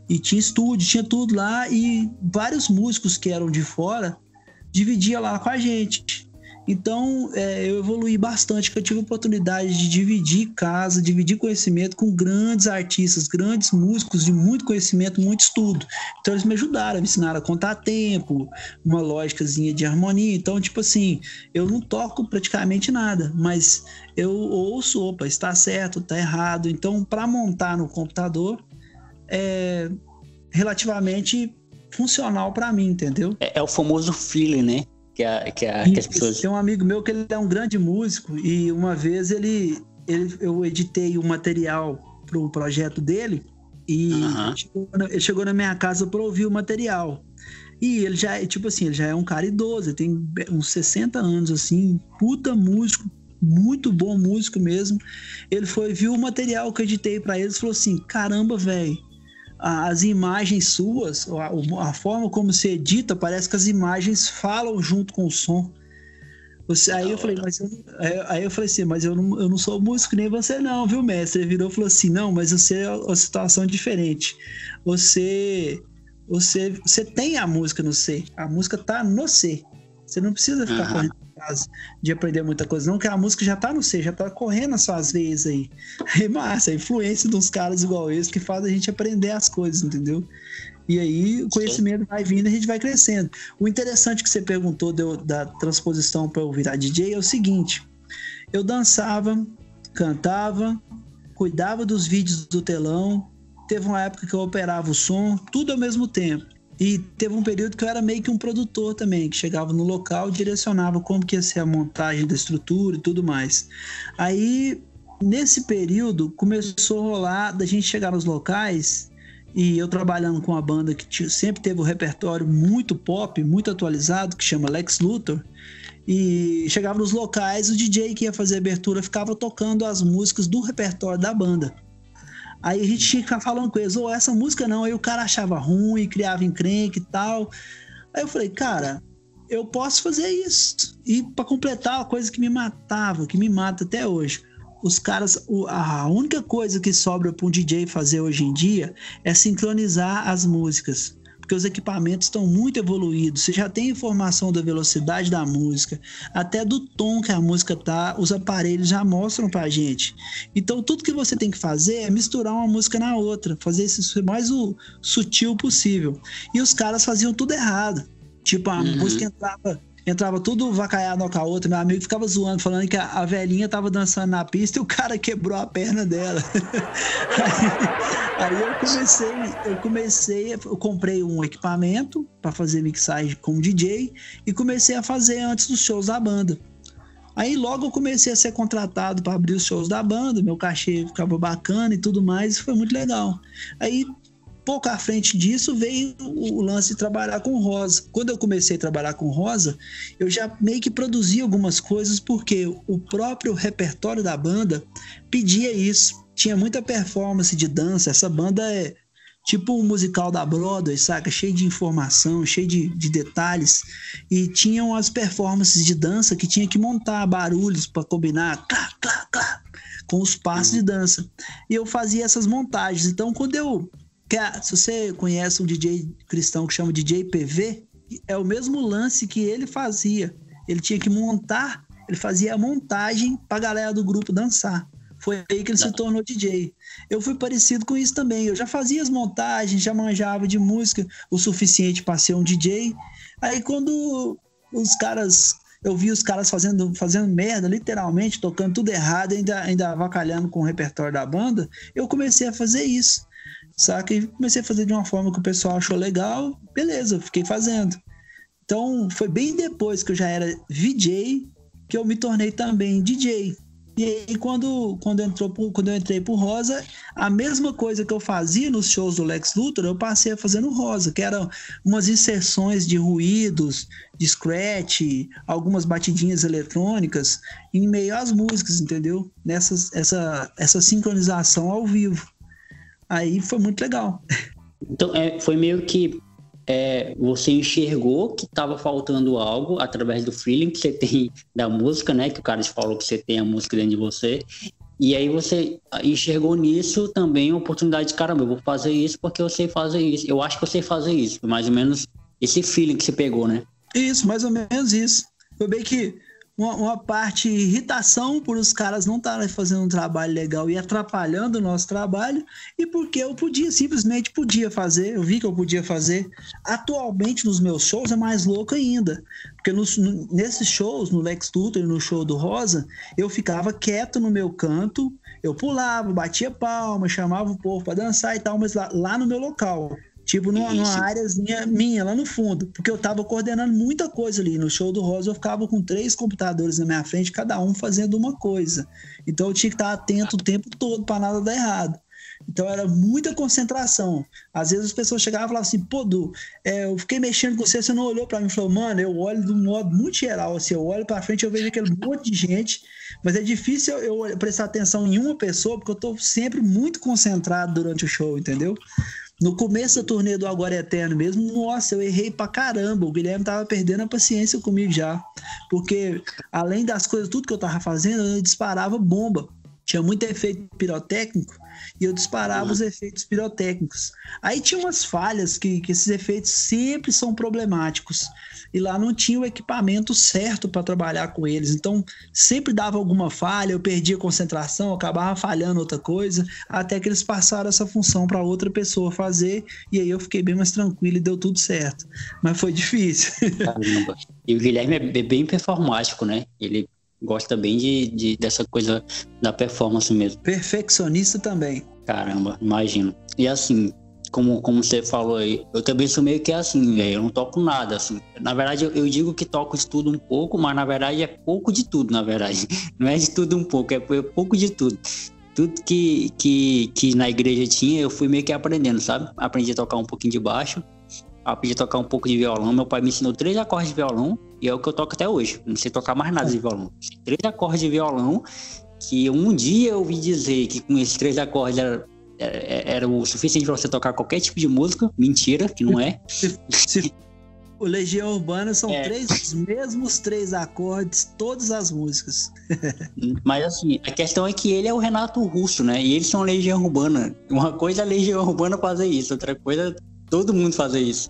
E tinha estúdio, tinha tudo lá e vários músicos que eram de fora dividia lá com a gente. Então, é, eu evolui bastante, porque eu tive a oportunidade de dividir casa, dividir conhecimento com grandes artistas, grandes músicos de muito conhecimento, muito estudo. Então, eles me ajudaram, me ensinaram a contar tempo, uma lógicazinha de harmonia. Então, tipo assim, eu não toco praticamente nada, mas eu ouço, opa, está certo, está errado. Então, para montar no computador, é relativamente funcional para mim, entendeu? É, é, o famoso feeling, né? Que, a, que, a, que as pessoas. Tem um amigo meu que ele é um grande músico e uma vez ele, ele eu editei o um material para o projeto dele e uhum. ele, chegou na, ele, chegou na, minha casa para ouvir o material. E ele já, tipo assim, ele já é um cara idoso, ele tem uns 60 anos, assim, puta músico, muito bom músico mesmo. Ele foi, viu o material que eu editei para ele e falou assim: caramba, velho, as imagens suas, a, a, forma como você edita, parece que as imagens falam junto com o som. Você, aí eu falei, mas eu, aí eu falei assim, mas eu não, eu não sou músico nem você não, viu, mestre? Ele virou e falou assim, não, mas você é uma situação diferente. Você, você, você tem a música no C, a música tá no C. Você não precisa ficar uhum. correndo de aprender muita coisa, não, que a música já tá no C, já tá correndo as suas veias aí. É massa, a influência dos caras igual esse que faz a gente aprender as coisas, entendeu? E aí o conhecimento vai vindo e a gente vai crescendo. O interessante que você perguntou de, da transposição para eu virar DJ é o seguinte: eu dançava, cantava, cuidava dos vídeos do telão, teve uma época que eu operava o som, tudo ao mesmo tempo. E teve um período que eu era meio que um produtor também, que chegava no local, direcionava como que ia ser a montagem da estrutura e tudo mais. Aí, nesse período, começou a rolar da gente chegar nos locais e eu trabalhando com uma banda que sempre teve um repertório muito pop, muito atualizado, que chama Lex Luthor. E chegava nos locais, o DJ que ia fazer abertura ficava tocando as músicas do repertório da banda. Aí a gente tinha que ficar falando com eles, ou oh, essa música não, aí o cara achava ruim, criava encrenque e tal. Aí eu falei, cara, eu posso fazer isso. E para completar a coisa que me matava, que me mata até hoje. Os caras, a única coisa que sobra para um DJ fazer hoje em dia é sincronizar as músicas porque os equipamentos estão muito evoluídos. Você já tem informação da velocidade da música, até do tom que a música tá, os aparelhos já mostram pra gente. Então tudo que você tem que fazer é misturar uma música na outra, fazer isso mais o sutil possível. E os caras faziam tudo errado. Tipo, a uhum. música entrava entrava tudo vacaiado com a outra. Meu amigo ficava zoando, falando que a, velhinha tava dançando na pista e o cara quebrou a perna dela. aí, aí, eu comecei, eu comecei, eu comprei um equipamento para fazer mixagem com DJ e comecei a fazer antes dos shows da banda. Aí logo eu comecei a ser contratado para abrir os shows da banda, meu cachê ficava bacana e tudo mais, e foi muito legal. Aí pouco à frente disso veio o lance de trabalhar com rosa. Quando eu comecei a trabalhar com rosa, eu já meio que produzia algumas coisas porque o próprio repertório da banda pedia isso. Tinha muita performance de dança. Essa banda é tipo um musical da Broadway, saca? Cheio de informação, cheio de, de detalhes. E tinham as performances de dança que tinha que montar barulhos para combinar clá, clá, clá, com os passos de dança. E eu fazia essas montagens. Então, quando eu se você conhece um DJ cristão que chama DJ PV, é o mesmo lance que ele fazia. Ele tinha que montar, ele fazia a montagem para a galera do grupo dançar. Foi aí que ele se tornou DJ. Eu fui parecido com isso também. Eu já fazia as montagens, já manjava de música o suficiente para ser um DJ. Aí quando os caras eu vi os caras fazendo, fazendo merda, literalmente, tocando tudo errado, ainda, ainda avacalhando com o repertório da banda, eu comecei a fazer isso saca? E comecei a fazer de uma forma que o pessoal achou legal, beleza, fiquei fazendo. Então, foi bem depois que eu já era VJ que eu me tornei também DJ. E aí, quando, quando, entrou quando eu entrei pro Rosa, a mesma coisa que eu fazia nos shows do Lex Luthor, eu passei a fazer no Rosa, que eram umas inserções de ruídos, de scratch, algumas batidinhas eletrônicas, em meio às músicas, entendeu? Nessas, essa, essa sincronização ao vivo. Aí foi muito legal. Então, é, foi meio que é, você enxergou que estava faltando algo através do feeling que você tem da música, né? Que o cara falou que você tem a música dentro de você. E aí você enxergou nisso também a oportunidade de caramba, eu vou fazer isso porque eu sei fazer isso. Eu acho que eu sei fazer isso. Mais ou menos esse feeling que você pegou, né? Isso, mais ou menos isso. Foi bem que uma, uma parte irritação por os caras não estarem fazendo um trabalho legal e atrapalhando o nosso trabalho, e porque eu podia, simplesmente podia fazer, eu vi que eu podia fazer. Atualmente nos meus shows é mais louco ainda, porque nos, no, nesses shows, no Lex Luthor e no show do Rosa, eu ficava quieto no meu canto, eu pulava, batia palma, chamava o povo para dançar e tal, mas lá, lá no meu local. Tipo, numa, numa áreazinha minha, lá no fundo. Porque eu tava coordenando muita coisa ali. No show do Rosa, eu ficava com três computadores na minha frente, cada um fazendo uma coisa. Então eu tinha que estar atento o tempo todo para nada dar errado. Então era muita concentração. Às vezes as pessoas chegavam e falavam assim, pô, Du, é, eu fiquei mexendo com você, você não olhou para mim e falou, mano, eu olho de um modo muito geral, assim, eu olho para frente, eu vejo aquele monte de gente, mas é difícil eu, eu prestar atenção em uma pessoa, porque eu tô sempre muito concentrado durante o show, entendeu? No começo da turnê do Agora é Eterno mesmo, nossa, eu errei pra caramba. O Guilherme tava perdendo a paciência comigo já. Porque, além das coisas, tudo que eu tava fazendo, eu disparava bomba. Tinha muito efeito pirotécnico e eu disparava uhum. os efeitos pirotécnicos. Aí tinha umas falhas que, que esses efeitos sempre são problemáticos e lá não tinha o equipamento certo para trabalhar com eles. Então, sempre dava alguma falha, eu perdia concentração, acabava falhando outra coisa, até que eles passaram essa função para outra pessoa fazer, e aí eu fiquei bem mais tranquilo e deu tudo certo. Mas foi difícil. Caramba. E o Guilherme é bem performático, né? Ele gosta bem de, de, dessa coisa da performance mesmo. Perfeccionista também. Caramba, imagino. E assim, como, como você falou aí, eu também sou meio que assim, velho. Eu não toco nada, assim. Na verdade, eu, eu, digo que toco de tudo um pouco, mas na verdade é pouco de tudo, na verdade. Não é de tudo um pouco, é, é pouco de tudo. Tudo que, que, que na igreja tinha, eu fui meio que aprendendo, sabe? Aprendi a tocar um pouquinho de baixo, aprendi a tocar um pouco de violão. Meu pai me ensinou três acordes de violão e é o que eu toco até hoje. Não sei tocar mais nada de violão. Três acordes de violão que um dia eu ouvi dizer que com esses três acordes era era o suficiente para você tocar qualquer tipo de música. Mentira, que não é. o Legião Urbana são é. três, os mesmos três acordes, todas as músicas. Mas assim, a questão é que ele é o Renato Russo, né? E eles são Legião Urbana. Uma coisa é a Legião Urbana fazer isso, outra coisa todo mundo fazer isso.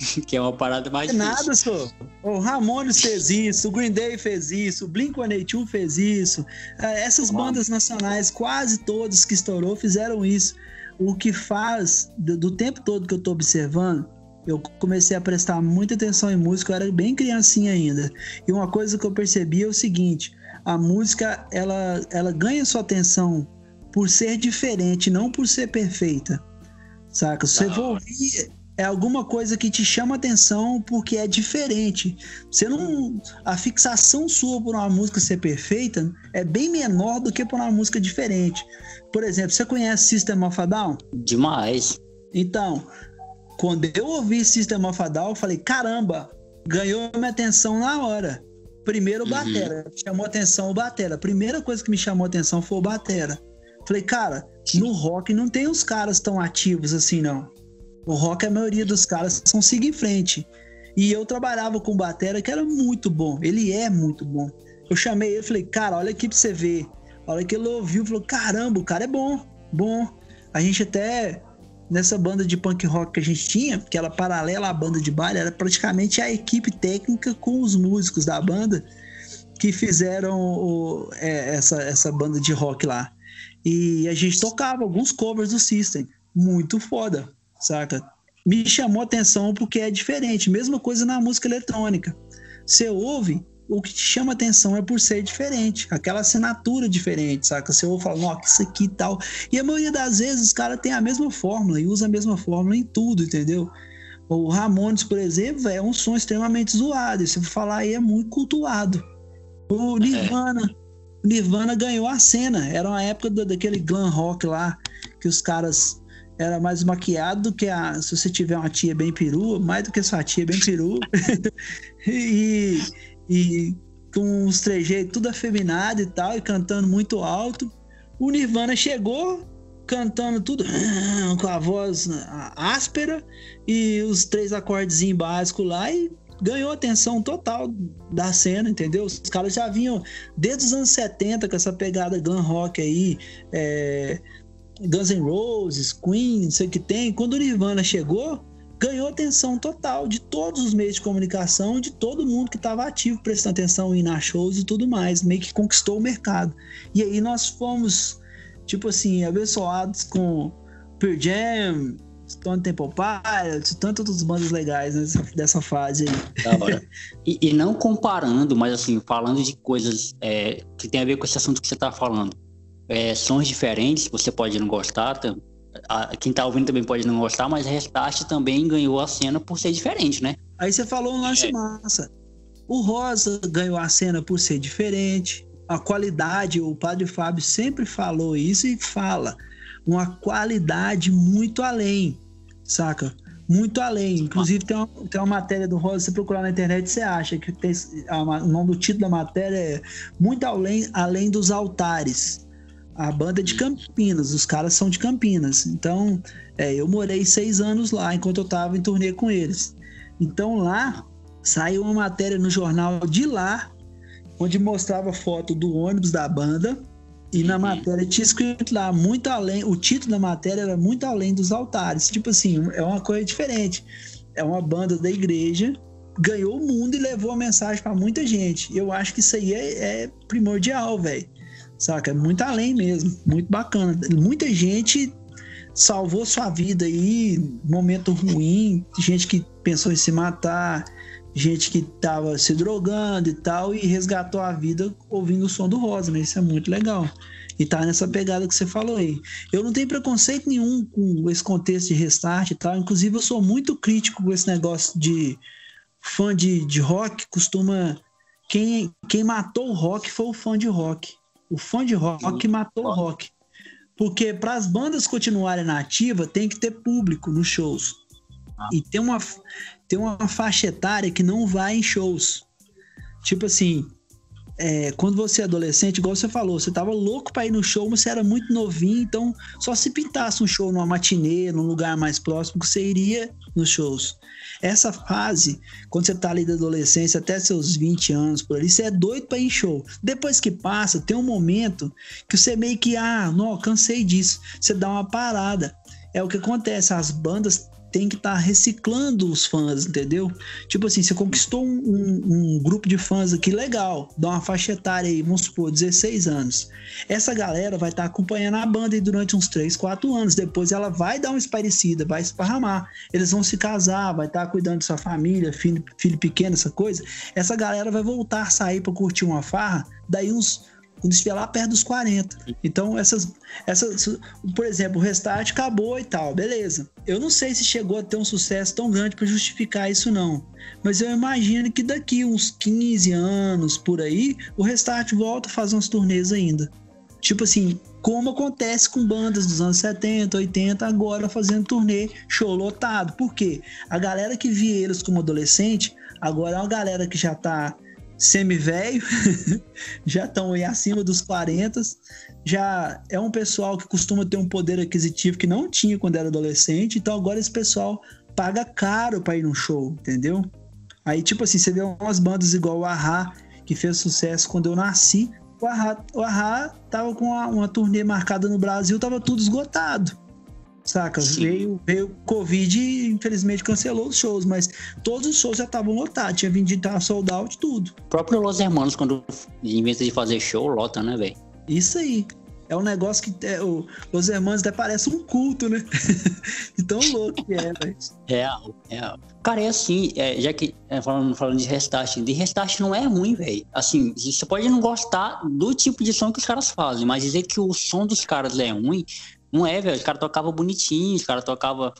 que é uma parada mais difícil. Nada, só. O Ramones fez isso, o Green Day fez isso, o Blink-182 fez isso. É, essas bandas nacionais, quase todas que estourou, fizeram isso. O que faz, do, do tempo todo que eu tô observando, eu comecei a prestar muita atenção em música, eu era bem criancinha ainda. E uma coisa que eu percebi é o seguinte, a música, ela, ela ganha sua atenção por ser diferente, não por ser perfeita. Saca? Você vai ouvir é alguma coisa que te chama atenção porque é diferente. Você não. A fixação sua por uma música ser perfeita é bem menor do que por uma música diferente. Por exemplo, você conhece System of a Down? Demais. Então, quando eu ouvi System of a Down, eu falei: caramba, ganhou minha atenção na hora. Primeiro o uhum. Batera. Chamou atenção o Batera. A primeira coisa que me chamou atenção foi o Batera. Falei, cara, no rock não tem os caras tão ativos assim, não. O rock, a maioria dos caras são siga em frente. E eu trabalhava com o Batera, que era muito bom. Ele é muito bom. Eu chamei ele falei, cara, olha aqui pra você ver. A hora que ele ouviu, falou, caramba, o cara é bom, bom. A gente até, nessa banda de punk rock que a gente tinha, que era paralela à banda de baile, era praticamente a equipe técnica com os músicos da banda que fizeram o, é, essa, essa banda de rock lá. E a gente tocava alguns covers do System. Muito foda saca? Me chamou atenção porque é diferente. Mesma coisa na música eletrônica. Você ouve, o que te chama atenção é por ser diferente, aquela assinatura diferente, saca? Você ouve e fala, nossa, isso aqui e tal. E a maioria das vezes os caras têm a mesma fórmula e usa a mesma fórmula em tudo, entendeu? O Ramones, por exemplo, é um som extremamente zoado. E se for falar aí, é muito cultuado. O. Nirvana. Nirvana ganhou a cena. Era uma época daquele glam rock lá, que os caras era mais maquiado do que a. Se você tiver uma tia bem perua, mais do que sua tia bem perua. e, e com os trejeitos tudo afeminado e tal, e cantando muito alto. O Nirvana chegou, cantando tudo com a voz áspera e os três acordes básicos lá e ganhou atenção total da cena, entendeu? Os caras já vinham desde os anos 70 com essa pegada glam rock aí, é, Guns N' Roses, Queen, não sei o que tem. Quando o Nirvana chegou, ganhou atenção total de todos os meios de comunicação, de todo mundo que estava ativo prestando atenção em nas shows e tudo mais, meio que conquistou o mercado. E aí nós fomos, tipo assim, abençoados com Pearl Jam, Stone Temple Pilots, tantas outras bandas legais nessa, dessa fase aí. E, e, não comparando, mas assim, falando de coisas é, que tem a ver com esse assunto que você está falando. É, sons diferentes, você pode não gostar, tá? a, quem tá ouvindo também pode não gostar, mas Restart também ganhou a cena por ser diferente, né? Aí você falou um lance é. massa. O Rosa ganhou a cena por ser diferente. A qualidade, o Padre Fábio sempre falou isso e fala. Uma qualidade muito além, saca? Muito além. Inclusive, tem uma, tem uma matéria do Rosa, você procurar na internet, você acha que tem, a, o nome do título da matéria é Muito Além, além dos Altares a banda é de Campinas, os caras são de Campinas. Então, é, eu morei seis anos lá enquanto eu tava em turnê com eles. Então lá saiu uma matéria no jornal de lá, onde mostrava foto do ônibus da banda. E na uhum. matéria tinha escrito lá, muito além, o título da matéria era muito além dos altares. Tipo assim, é uma coisa diferente. É uma banda da igreja, ganhou o mundo e levou a mensagem para muita gente. Eu acho que isso aí é, é primordial, velho saca? Muito além mesmo, muito bacana. Muita gente salvou sua vida aí, momento ruim, gente que pensou em se matar, gente que tava se drogando e tal, e resgatou a vida ouvindo o som do Rosa, né? Isso é muito legal. E tá nessa pegada que você falou aí. Eu não tenho preconceito nenhum com esse contexto de restart e tal. Inclusive, eu sou muito crítico com esse negócio de fã de, de rock. Costuma. Quem, quem matou o rock foi o fã de rock. O fã de rock matou o rock. Porque para as bandas continuarem na ativa, tem que ter público nos shows. Ah. E tem uma, tem uma faixa etária que não vai em shows. Tipo assim, é, quando você é adolescente, igual você falou, você tava louco para ir no show, mas você era muito novinho, então só se pintasse um show numa matinê, num lugar mais próximo, que você iria nos shows. Essa fase, quando você tá ali da adolescência até seus 20 anos por ali, você é doido para ir em show. Depois que passa, tem um momento que você meio que, ah, não, cansei disso. Você dá uma parada. É o que acontece, as bandas tem que estar tá reciclando os fãs, entendeu? Tipo assim, você conquistou um, um, um, grupo de fãs aqui legal, dá uma faixa etária aí, vamos supor, 16 anos. Essa galera vai estar tá acompanhando a banda aí durante uns 3, 4 anos. Depois ela vai dar uma esparecida, vai esparramar. Eles vão se casar, vai estar tá cuidando de sua família, filho, filho pequeno, essa coisa. Essa galera vai voltar a sair para curtir uma farra, daí uns quando estiver lá perto dos 40. Então, essas, essas, por exemplo, o restart acabou e tal, beleza. Eu não sei se chegou a ter um sucesso tão grande para justificar isso, não. Mas eu imagino que daqui uns 15 anos por aí, o restart volta a fazer uns turnês ainda. Tipo assim, como acontece com bandas dos anos 70, 80, agora fazendo turnê, show lotado. Por quê? A galera que via eles como adolescente, agora é uma galera que já tá semi-velho, já estão aí acima dos 40, já é um pessoal que costuma ter um poder aquisitivo que não tinha quando era adolescente, então agora esse pessoal paga caro para ir no show, entendeu? Aí, tipo assim, você vê umas bandas igual o Ahá, que fez sucesso quando eu nasci, o Ahá, o Ahá tava com uma, uma turnê marcada no Brasil, tava tudo esgotado. Saca? Veio, veio Covid e infelizmente cancelou os shows, mas todos os shows já estavam lotados, tinha vendido tava sold out tudo. O próprio Los Hermanos, quando em vez de fazer show, lota, né, velho? Isso aí. É um negócio que é, o Los Hermanos até parece um culto, né? de tão louco que é, velho. Real, real. Cara, é assim, é, já que é, falando, falando de restart, de restart não é ruim, velho. Assim, você pode não gostar do tipo de som que os caras fazem, mas dizer que o som dos caras é ruim não é, velho. Os caras tocavam bonitinho, os caras tocavam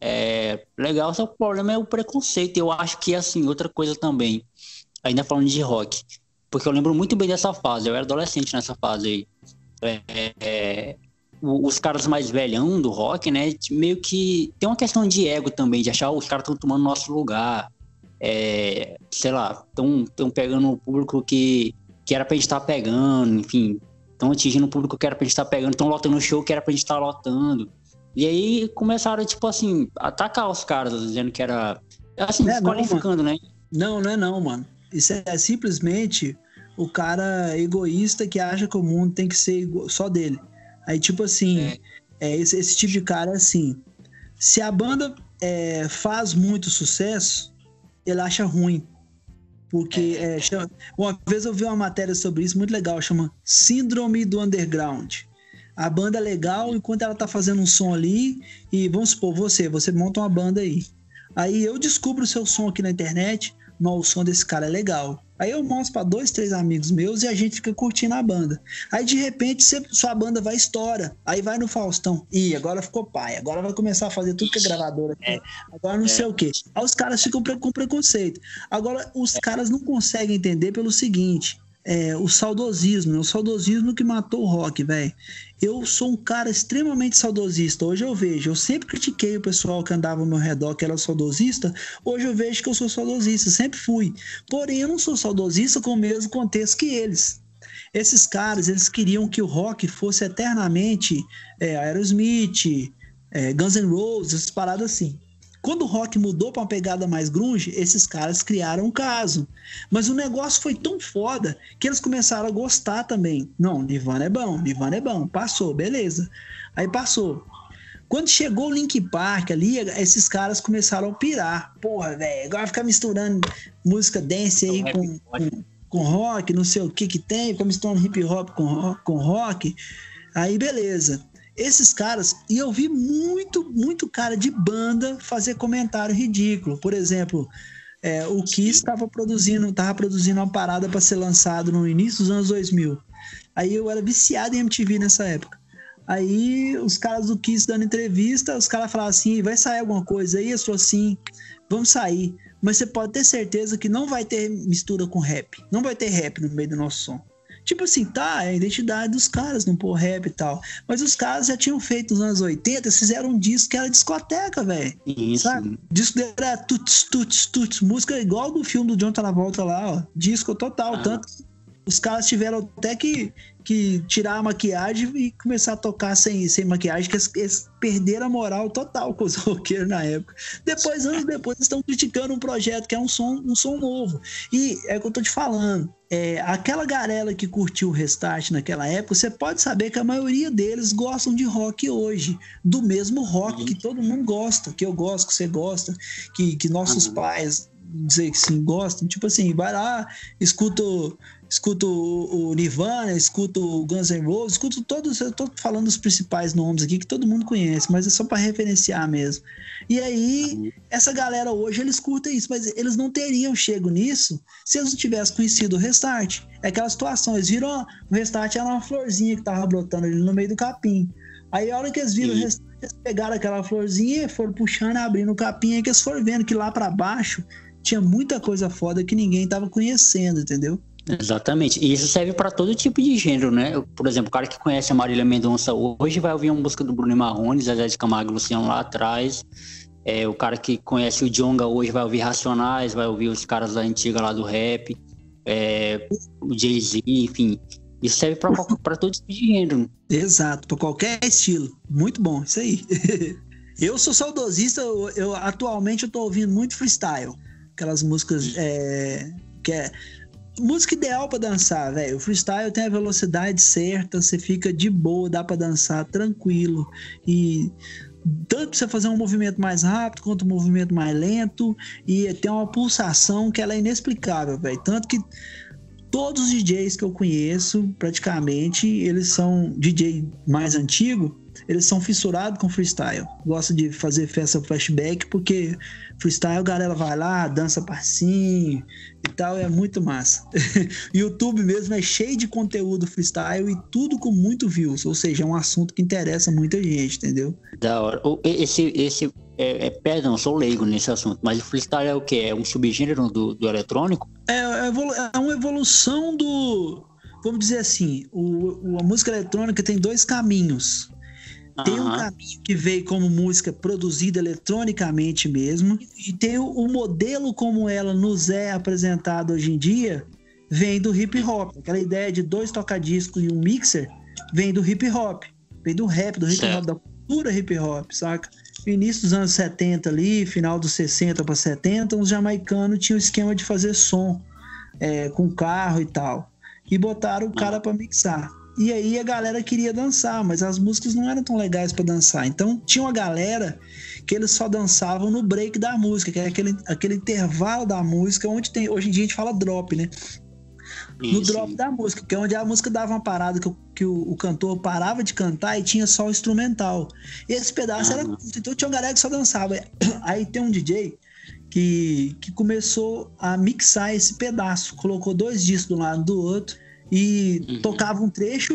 é, legal, só o problema é o preconceito. Eu acho que, assim, outra coisa também, ainda falando de rock, porque eu lembro muito bem dessa fase, eu era adolescente nessa fase aí. É, é, os caras mais velhão do rock, né, meio que tem uma questão de ego também, de achar os caras estão tomando nosso lugar. É, sei lá, estão pegando o público que, que era pra gente estar tá pegando, enfim, estão atingindo o público que era pra gente estar tá pegando, estão lotando o show que era pra gente estar tá lotando. E aí começaram, tipo assim, atacar os caras, dizendo que era. Assim, é, desqualificando, não, né? Não, não é não, mano. Isso é simplesmente o cara egoísta que acha que o mundo tem que ser só dele. Aí, tipo assim, é. é esse, esse, tipo de cara é assim. Se a banda é, faz muito sucesso, ele acha ruim. Porque é, chama, uma vez eu vi uma matéria sobre isso muito legal, chama Síndrome do Underground. A banda é legal enquanto ela tá fazendo um som ali, e vamos supor, você, você monta uma banda aí. Aí eu descubro o seu som aqui na internet, não, o som desse cara é legal. Aí eu mostro para dois, três amigos meus e a gente fica curtindo a banda. Aí de repente você, sua banda vai estoura. Aí vai no Faustão. Ih, agora ficou pai. Agora vai começar a fazer tudo que é gravadora quer. Agora não é. sei o quê. Aí os caras ficam com preconceito. Agora os caras não conseguem entender pelo seguinte: é, o saudosismo, né? o saudosismo que matou o rock, velho. Eu sou um cara extremamente saudosista. Hoje eu vejo, eu sempre critiquei o pessoal que andava ao meu redor que era saudosista. Hoje eu vejo que eu sou saudosista, sempre fui. Porém, eu não sou saudosista com o mesmo contexto que eles. Esses caras, eles queriam que o rock fosse eternamente é, Aerosmith, é, Guns N' Roses, essas paradas assim. Quando o rock mudou para uma pegada mais grunge, esses caras criaram um caso. Mas o negócio foi tão foda que eles começaram a gostar também. Não, Nirvana é bom, Nirvana é bom. Passou, beleza. Aí passou. Quando chegou o Link Park ali, esses caras começaram a pirar. Porra, velho, agora ficar misturando música dance aí com, com, com, rock, não sei o que que tem, ficar misturando hip hop com, com rock. Aí beleza. Esses caras, e eu vi muito, muito cara de banda fazer comentário ridículo. Por exemplo, é, o Kiss estava produzindo, tava produzindo uma parada para ser lançado no início dos anos 2000. Aí eu era viciado em MTV nessa época. Aí os caras do Kiss dando entrevista, os caras falavam assim: vai sair alguma coisa aí? Eu falou assim: vamos sair. Mas você pode ter certeza que não vai ter mistura com rap. Não vai ter rap no meio do nosso som. Tipo assim, tá, é a identidade dos caras, não pôr rap e tal. Mas os caras já tinham feito nos anos 80, fizeram um disco que era discoteca, velho. Sabe? Disco era tuts, tuts, tuts. Música igual do filme do John Travolta lá, ó. Disco total. Ah. Tanto os caras tiveram até que que tirar a maquiagem e começar a tocar sem, sem maquiagem, que eles, eles perderam a moral total com os roqueiros na época. Depois, anos depois, estão criticando um projeto que é um som, um som novo. E é o que eu tô te falando. É, aquela garela que curtiu o Restart naquela época, você pode saber que a maioria deles gostam de rock hoje, do mesmo rock que todo mundo gosta, que eu gosto, que você gosta, que, que nossos uhum. pais dizer que sim gostam, tipo assim, vai lá, escuta escuto o, Nirvana, escuto o Guns N' Roses, escuto todos, eu tô falando os principais nomes aqui que todo mundo conhece, mas é só para referenciar mesmo. E aí, essa galera hoje, eles curtem isso, mas eles não teriam chego nisso se eles não tivessem conhecido o Restart. É aquela situação, eles viram, o Restart era uma florzinha que tava brotando ali no meio do capim. Aí, a hora que eles viram o Restart, eles pegaram aquela florzinha, foram puxando, abrindo o capim, aí que eles foram vendo que lá para baixo tinha muita coisa foda que ninguém tava conhecendo, entendeu? Exatamente. E isso serve para todo tipo de gênero, né? Por exemplo, o cara que conhece a Marília Mendonça hoje vai ouvir uma música do Bruno Marrone, Zezé de Camargo e Luciano lá atrás. É, o cara que conhece o Jonga hoje vai ouvir Racionais, vai ouvir os caras da antiga lá do rap, é, o Jay-Z, enfim. Isso serve para todo tipo de gênero. Exato, para qualquer estilo. Muito bom, isso aí. eu sou saudosista, eu, eu atualmente eu tô ouvindo muito freestyle. Aquelas músicas é, que é música ideal para dançar, velho. O freestyle tem a velocidade certa, você fica de boa, dá para dançar tranquilo e tanto você fazer um movimento mais rápido quanto um movimento mais lento e tem uma pulsação que ela é inexplicável, velho. Tanto que todos os DJs que eu conheço, praticamente, eles são DJ mais antigo, eles são fissurados com freestyle. Gosta de fazer festa flashback porque freestyle a galera vai lá, dança passinho e tal, é muito massa. YouTube mesmo é cheio de conteúdo freestyle e tudo com muito views, ou seja, é um assunto que interessa muita gente, entendeu? Da hora. Esse, esse é, é, perdão, sou leigo nesse assunto, mas o freestyle é o que? É um subgênero do, do eletrônico? É, é, é uma evolução do. Vamos dizer assim, o, a música eletrônica tem dois caminhos. Tem um caminho que veio como música produzida eletronicamente mesmo, e tem o, o modelo como ela nos é apresentado hoje em dia, vem do hip hop. Aquela ideia de dois tocadiscos e um mixer vem do hip hop, vem do rap, do hip hop, da cultura hip hop, saca? Início dos anos 70 ali, final dos 60 para 70, os jamaicanos tinham o esquema de fazer som é, com carro e tal. E botaram o cara para mixar. E aí a galera queria dançar, mas as músicas não eram tão legais para dançar. Então tinha uma galera que eles só dançavam no break da música, que é aquele, aquele intervalo da música onde tem. Hoje em dia a gente fala drop, né? no drop da música, que é onde a música dava uma parada que, que o, o, cantor parava de cantar e tinha só o instrumental. Esse pedaço uhum. era então tinha uma galera que só dançava. Aí tem um DJ que, que começou a mixar esse pedaço, colocou dois discos de um lado do outro e uhum. tocava um trecho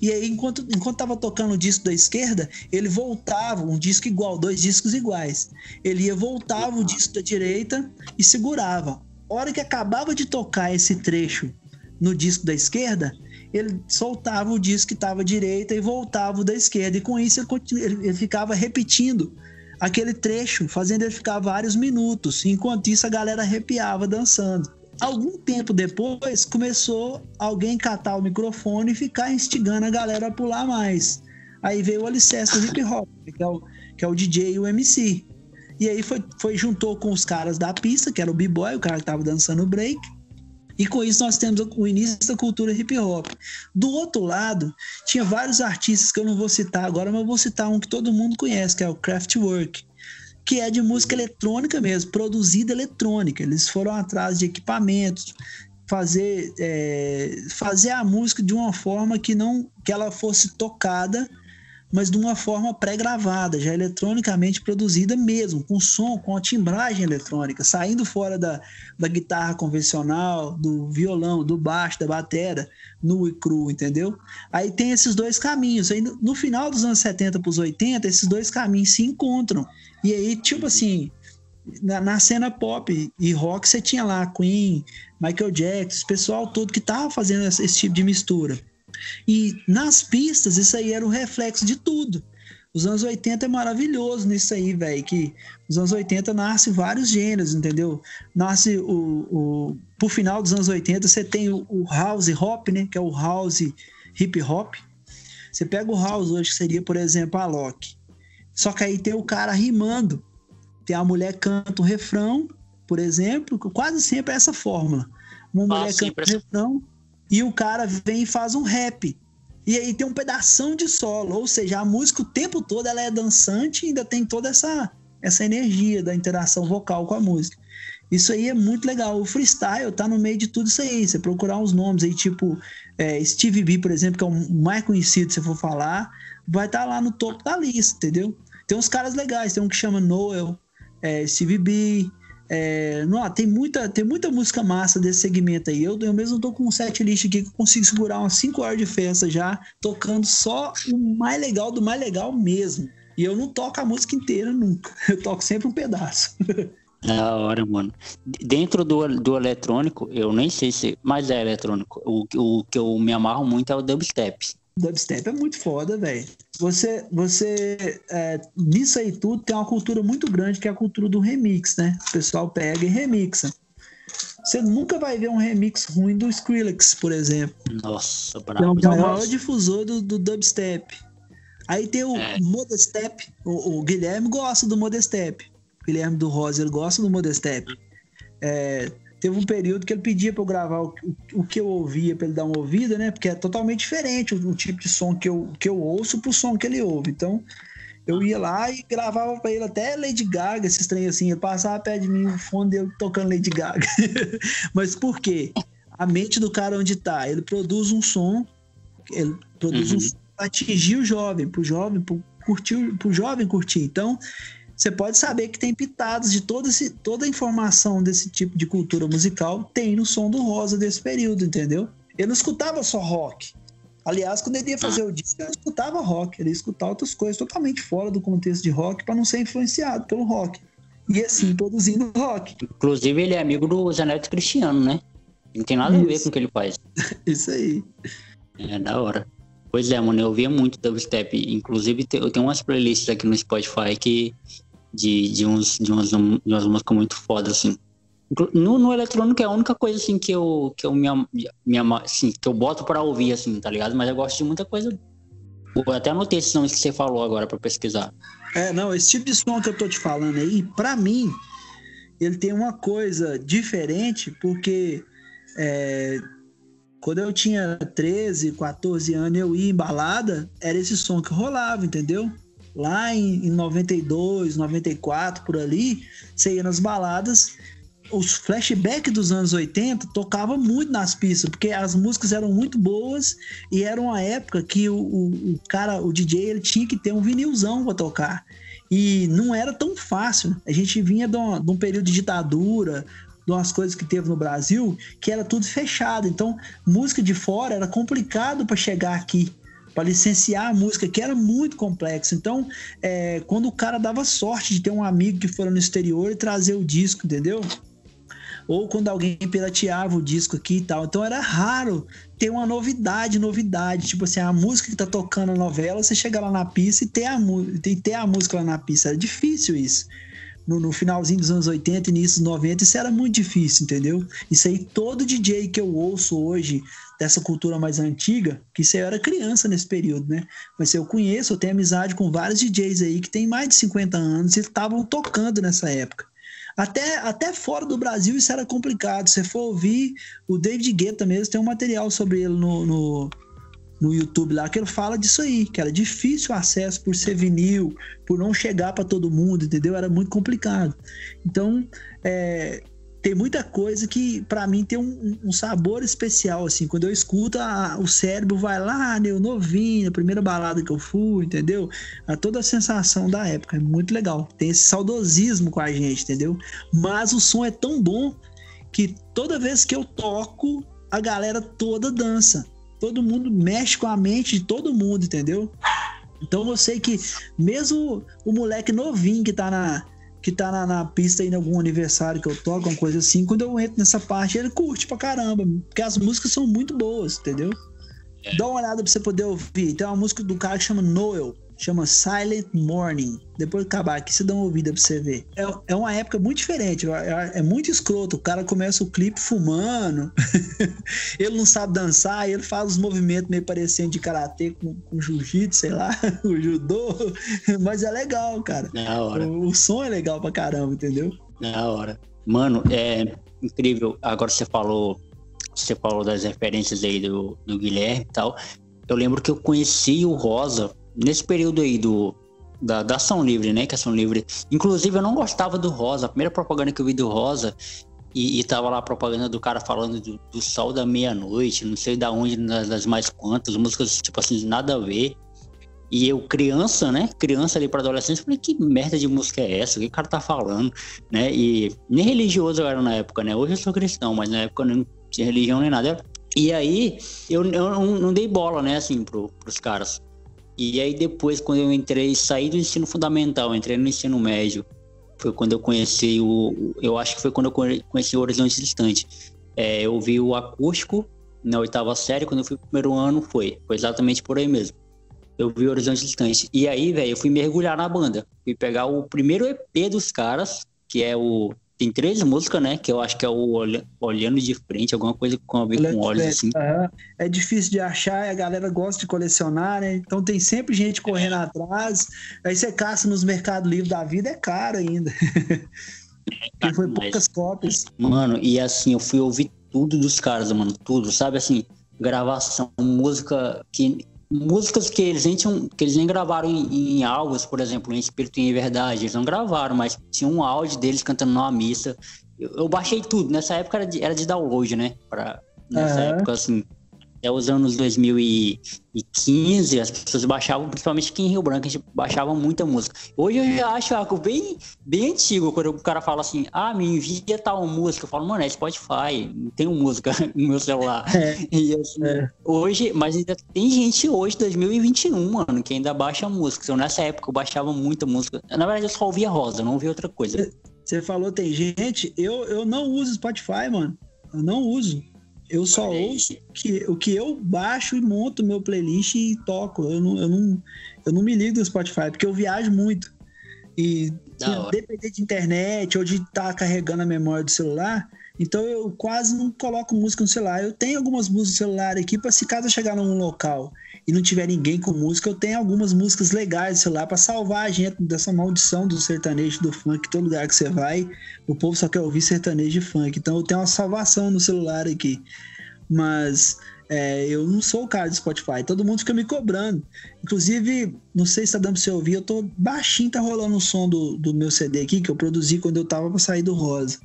e aí enquanto enquanto tava tocando o disco da esquerda ele voltava um disco igual dois discos iguais. Ele ia voltava uhum. o disco da direita e segurava. A hora que acabava de tocar esse trecho no disco da esquerda ele soltava o disco que estava à direita e voltava o da esquerda. E com isso ele, ele ficava repetindo aquele trecho fazendo ele ficar vários minutos. Enquanto isso a galera arrepiava dançando Algum tempo depois, começou alguém catar o microfone e ficar instigando a galera a pular mais. Aí veio o alicerce do hip hop, que é o, que é o DJ e o MC. E aí foi, foi juntou com os caras da pista, que era o b-boy, o cara que tava dançando break. E com isso nós temos o início da cultura hip hop. Do outro lado, tinha vários artistas que eu não vou citar agora, mas eu vou citar um que todo mundo conhece, que é o Kraftwerk que é de música eletrônica mesmo, produzida eletrônica. Eles foram atrás de equipamentos, fazer, é, fazer a música de uma forma que não que ela fosse tocada, mas de uma forma pré-gravada, já eletronicamente produzida mesmo, com som, com a timbragem eletrônica, saindo fora da, da guitarra convencional, do violão, do baixo, da batera, nu e cru, entendeu? Aí tem esses dois caminhos. Aí no, final dos anos 70 para os 80, esses dois caminhos se encontram. E aí, tipo assim, na, na, cena pop e rock, você tinha lá Queen, Michael Jackson, pessoal todo que tava fazendo esse, esse, tipo de mistura. E nas pistas, isso aí era o reflexo de tudo. Os anos 80 é maravilhoso nisso aí, velho. Que os anos 80 nasce vários gêneros, entendeu? Nasce o, o. Por final dos anos 80, você tem o, o house hop, né? Que é o house hip hop. Você pega o house hoje, que seria, por exemplo, a Loki. Só que aí tem o cara rimando. Tem a mulher canta o refrão, por exemplo, quase sempre é essa fórmula. Uma mulher ah, canta o refrão e o cara vem e faz um rap. E aí tem um pedação de solo, ou seja, a música o tempo todo ela é dançante e ainda tem toda essa, essa energia da interação vocal com a música. Isso aí é muito legal. O freestyle tá no meio de tudo isso aí. Você procurar uns nomes aí, tipo é, Steve B, por exemplo, que é o mais conhecido, se for falar, vai estar tá lá no topo da lista, entendeu? Tem uns caras legais, tem um que chama Noel, é, Steve B. É, não, tem, muita, tem muita música massa desse segmento aí. Eu, eu mesmo tô com um set list aqui que eu consigo segurar umas 5 horas de festa já, tocando só o mais legal do mais legal mesmo. E eu não toco a música inteira nunca. Eu toco sempre um pedaço. Da hora, mano. Dentro do, do eletrônico, eu nem sei se. Mas é eletrônico. O, o que eu me amarro muito é o dubstep. Dubstep é muito foda, velho. Você, você é, nisso aí tudo tem uma cultura muito grande que é a cultura do remix, né? O pessoal pega e remixa. Você nunca vai ver um remix ruim do Skrillex, por exemplo. Nossa, bravo. É o maior difusor do, do dubstep. Aí tem o é. Modestep. O, o, Guilherme gosta do Modestep. O Guilherme do Rosa, ele gosta do Modestep. É, teve um período que ele pedia para eu gravar o, o, que eu ouvia para ele dar uma ouvida, né? Porque é totalmente diferente o, o, tipo de som que eu, que eu ouço pro som que ele ouve. Então, eu ia lá e gravava para ele até Lady Gaga, esses trem assim. Ele passava perto de mim o fone dele tocando Lady Gaga. Mas por quê? A mente do cara onde tá? Ele produz um som, ele produz uhum. um som pra atingir o jovem, pro jovem, pro, curtir, pro jovem curtir. Então, você pode saber que tem pitadas de todo esse, toda a informação desse tipo de cultura musical tem no som do Rosa desse período, entendeu? Ele não escutava só rock. Aliás, quando ele ia fazer o disco, ele não escutava rock, ele ia escutar outras coisas totalmente fora do contexto de rock para não ser influenciado pelo rock. E assim, produzindo rock. Inclusive, ele é amigo do Zanetti Cristiano, né? Não tem nada Isso. a ver com o que ele faz. Isso aí. É da hora. Pois é, mano, eu ouvia muito dubstep. Inclusive, eu tenho umas playlists aqui no Spotify que de, de, uns, de, umas, de umas músicas muito foda, assim. No, no eletrônico é a única coisa assim que eu, que eu me, me assim, que eu boto para ouvir, assim, tá ligado? Mas eu gosto de muita coisa. Eu até anotei esses nomes que você falou agora para pesquisar. É, não, esse tipo de som que eu tô te falando aí, para mim, ele tem uma coisa diferente, porque é, quando eu tinha 13, 14 anos, eu ia em balada, era esse som que rolava, entendeu? Lá em, em 92, 94, por ali, você ia nas baladas, os flashbacks dos anos 80 tocava muito nas pistas, porque as músicas eram muito boas e era uma época que o, o, o cara, o DJ, ele tinha que ter um vinilzão para tocar. E não era tão fácil. A gente vinha de um, de um período de ditadura, de umas coisas que teve no Brasil, que era tudo fechado. Então, música de fora era complicado para chegar aqui, para licenciar a música, que era muito complexo. Então, é, quando o cara dava sorte de ter um amigo que fora no exterior e trazer o disco, entendeu? Ou quando alguém pirateava o disco aqui e tal. Então era raro ter uma novidade, novidade. Tipo assim, a música que tá tocando a novela, você chega lá na pista e ter a, e ter a música lá na pista. Era difícil isso no, no, finalzinho dos anos 80, início dos 90, isso era muito difícil, entendeu? Isso aí, todo DJ que eu ouço hoje, dessa cultura mais antiga, que isso eu era criança nesse período, né? Mas eu conheço, eu tenho amizade com vários DJs aí que tem mais de 50 anos e estavam tocando nessa época. Até, até fora do Brasil isso era complicado. Se você for ouvir, o David Guetta mesmo tem um material sobre ele no, no no YouTube lá que ele fala disso aí, que era difícil o acesso por ser vinil, por não chegar para todo mundo, entendeu? Era muito complicado. Então, é, tem muita coisa que para mim tem um, um, sabor especial assim. Quando eu escuto a, o cérebro vai lá né, eu novinho a primeira balada que eu fui entendeu? A toda a sensação da época é muito legal. Tem esse saudosismo com a gente entendeu? Mas o som é tão bom que toda vez que eu toco a galera toda dança todo mundo mexe com a mente de todo mundo, entendeu? Então eu sei que mesmo o moleque novinho que tá na que tá na, na pista aí em algum aniversário que eu toco, alguma coisa assim, quando eu entro nessa parte, ele curte pra caramba, porque as músicas são muito boas, entendeu? É. Dá uma olhada pra você poder ouvir. Tem uma música do cara que chama Noel chama Silent Morning. Depois de acabar aqui, você dá uma ouvida pra você ver. É, é uma época muito diferente, é, é muito escroto. O cara começa o clipe fumando, ele não sabe dançar, ele faz os movimentos meio parecendo de karatê com, com jiu-jitsu, sei lá, o judô. Mas é legal, cara. Na hora. O, o som é legal pra caramba, entendeu? Na hora. Mano, é incrível. Agora você falou, você falou das referências aí do, do Guilherme e tal. Eu lembro que eu conheci o Rosa nesse período aí do, da, da Ação Livre, né? Que a Ação Livre. Inclusive, eu não gostava do Rosa. A primeira propaganda que eu vi do Rosa, e, e tava lá a propaganda do cara falando do, do sol da meia-noite, não sei da onde, das, das, mais quantas, músicas, tipo assim, nada a ver. E eu, criança, né? Criança ali para adolescente, falei, que merda de música é essa? O que o cara tá falando? Né? E nem religioso eu era na época, né? Hoje eu sou cristão, mas na época eu não tinha religião nem nada. E aí, eu, eu não, não dei bola, né, assim, pro, pros caras. E aí depois, quando eu entrei, saí do ensino fundamental, entrei no ensino médio, foi quando eu conheci o. Eu acho que foi quando eu conheci o Horizonte Distante. É, eu vi o acústico na oitava série, quando eu fui pro primeiro ano, foi. Foi exatamente por aí mesmo. Eu vi o Horizonte Distante. E aí, velho, eu fui mergulhar na banda. Fui pegar o primeiro EP dos caras, que é o tem três músicas, né? Que eu acho que é o Olhando de Frente, alguma coisa com a ver com olhos, assim. É difícil de achar, a galera gosta de colecionar, né? Então tem sempre gente correndo atrás. Aí você caça nos mercados livres da vida, é caro ainda. É, e foi poucas cópias. Mano, e assim, eu fui ouvir tudo dos caras, mano, tudo, sabe? Assim, gravação, música que músicas que eles nem tinham, que eles nem gravaram em, em álbuns, por exemplo, em Espírito e em Verdade, eles não gravaram, mas tinha um áudio deles cantando numa missa. Eu, eu baixei tudo, nessa época era de, era de download, né? Pra, nessa uhum. época, assim, até os anos 2015, as pessoas baixavam, principalmente aqui em Rio Branco, a gente baixava muita música. Hoje eu já acho algo bem, bem antigo, quando o cara fala assim, ah, me envia tal música. Eu falo, mano, é Spotify, tem música no meu celular. É, e assim, é. hoje, mas ainda tem gente hoje, 2021, mano, que ainda baixa música. Então, nessa época eu baixava muita música. Na verdade, eu só ouvia Rosa, não ouvia outra coisa. Você falou, tem gente, eu, eu não uso Spotify, mano. Eu não uso. Eu só ouço que, o que eu baixo e monto meu playlist e toco. Eu não, eu não, eu não me ligo do Spotify, porque eu viajo muito. e depender de internet ou de estar tá carregando a memória do celular, então eu quase não coloco música no celular. Eu tenho algumas músicas no celular aqui para se caso eu chegar num local e não tiver ninguém com música, eu tenho algumas músicas legais no celular para salvar a gente dessa maldição do sertanejo do funk. Todo lugar que você vai, o povo só quer ouvir sertanejo e funk. Então eu tenho uma salvação no celular aqui. Mas é, eu não sou o cara do Spotify, todo mundo fica me cobrando. Inclusive, não sei se tá dando pra você ouvir, eu tô baixinho, tá rolando o som do, do meu CD aqui, que eu produzi quando eu tava pra sair do Rosa.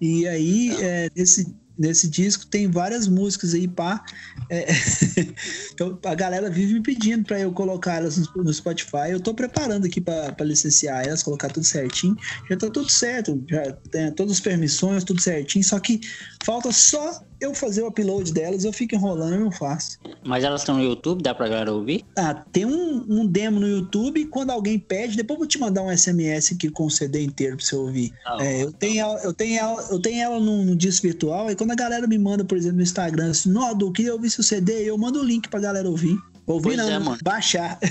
E aí, é, nesse, nesse disco tem várias músicas aí, pá. É, então, a galera vive me pedindo para eu colocar elas no, Spotify. Eu tô preparando aqui para licenciar elas, colocar tudo certinho. Já tá tudo certo, já tem todas as permissões, tudo certinho. Só que falta só eu fazer o upload delas, eu fico enrolando e não faço. Mas elas estão no YouTube, dá pra galera ouvir? Ah, tem um, um demo no YouTube, quando alguém pede, depois eu vou te mandar um SMS aqui com o CD inteiro pra você ouvir. Ah, é, eu, tenho ela, eu, tenho ela, eu tenho ela no, no disco virtual, e quando a galera me manda, por exemplo, no Instagram, assim, nó, Du, queria ouvir seu CD, eu mando o link pra galera ouvir. Ouvir pois não, é, mano. baixar.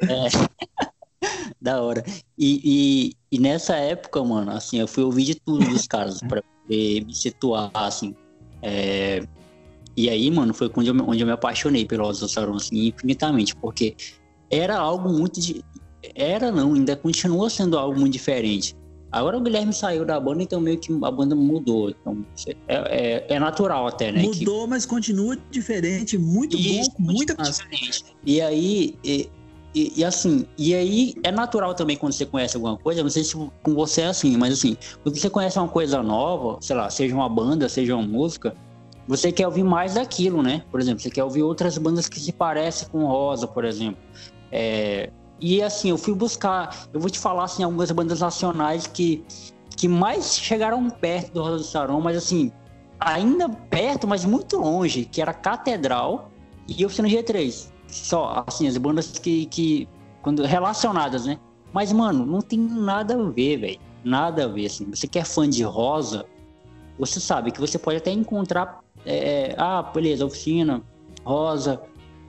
É. da hora. E, e, e, nessa época, mano, assim, eu fui ouvir de tudo dos caras pra me situar, assim. É... E aí, mano, foi onde eu, onde eu me apaixonei pelo Osassaron, assim, infinitamente, porque era algo muito. De... Era não, ainda continua sendo algo muito diferente. Agora o Guilherme saiu da banda, então meio que a banda mudou. Então é, é, é natural até, né? Mudou, que... mas continua diferente, muito Isso, bom, muita diferente. E aí, e, e, e, assim, e aí é natural também quando você conhece alguma coisa, não sei se com você é assim, mas assim, quando você conhece uma coisa nova, sei lá, seja uma banda, seja uma música, você quer ouvir mais daquilo, né? Por exemplo, você quer ouvir outras bandas que se parecem com Rosa, por exemplo. É, e assim, eu fui buscar, eu vou te falar assim, algumas bandas nacionais que, que mais chegaram perto do Rosa do Saron, mas assim, ainda perto, mas muito longe, que era Catedral e Oficina G3 só, assim, as bandas que, que quando relacionadas, né? Mas, mano, não tem nada a ver, velho. Nada a ver, assim. Você que é fã de Rosa, você sabe que você pode até encontrar, é, ah, beleza, oficina, Rosa,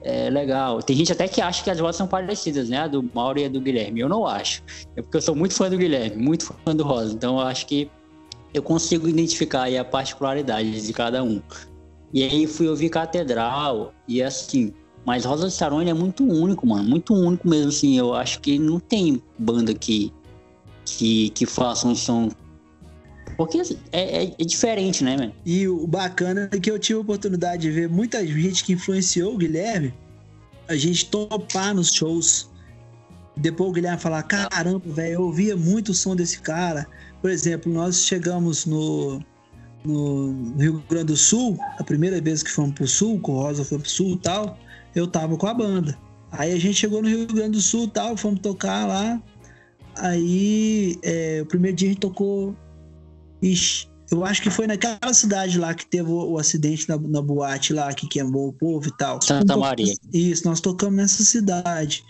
é legal. Tem gente até que acha que as vozes são parecidas, né? A do Mauro e a do Guilherme. Eu não acho. É porque eu sou muito fã do Guilherme, muito fã do Rosa. Então eu acho que eu consigo identificar aí a particularidade de cada um. E aí fui ouvir Catedral e assim, mas Rosa de Saron é muito único, mano. Muito único mesmo, assim. Eu acho que não tem banda que, que, que faça um som. Porque é, é, é diferente, né, mano? E o bacana é que eu tive a oportunidade de ver muita gente que influenciou o Guilherme a gente topar nos shows. Depois o Guilherme falar: caramba, velho, eu ouvia muito o som desse cara. Por exemplo, nós chegamos no, no Rio Grande do Sul, a primeira vez que fomos pro Sul, com o Rosa foi pro Sul e tal eu tava com a banda. Aí a gente chegou no Rio Grande do Sul tal, fomos tocar lá. Aí é, o primeiro dia a gente tocou. Ixi, eu acho que foi naquela cidade lá que teve o, o acidente na, na, boate lá, que queimou o povo e tal. Santa Maria. Isso, nós tocamos nessa cidade.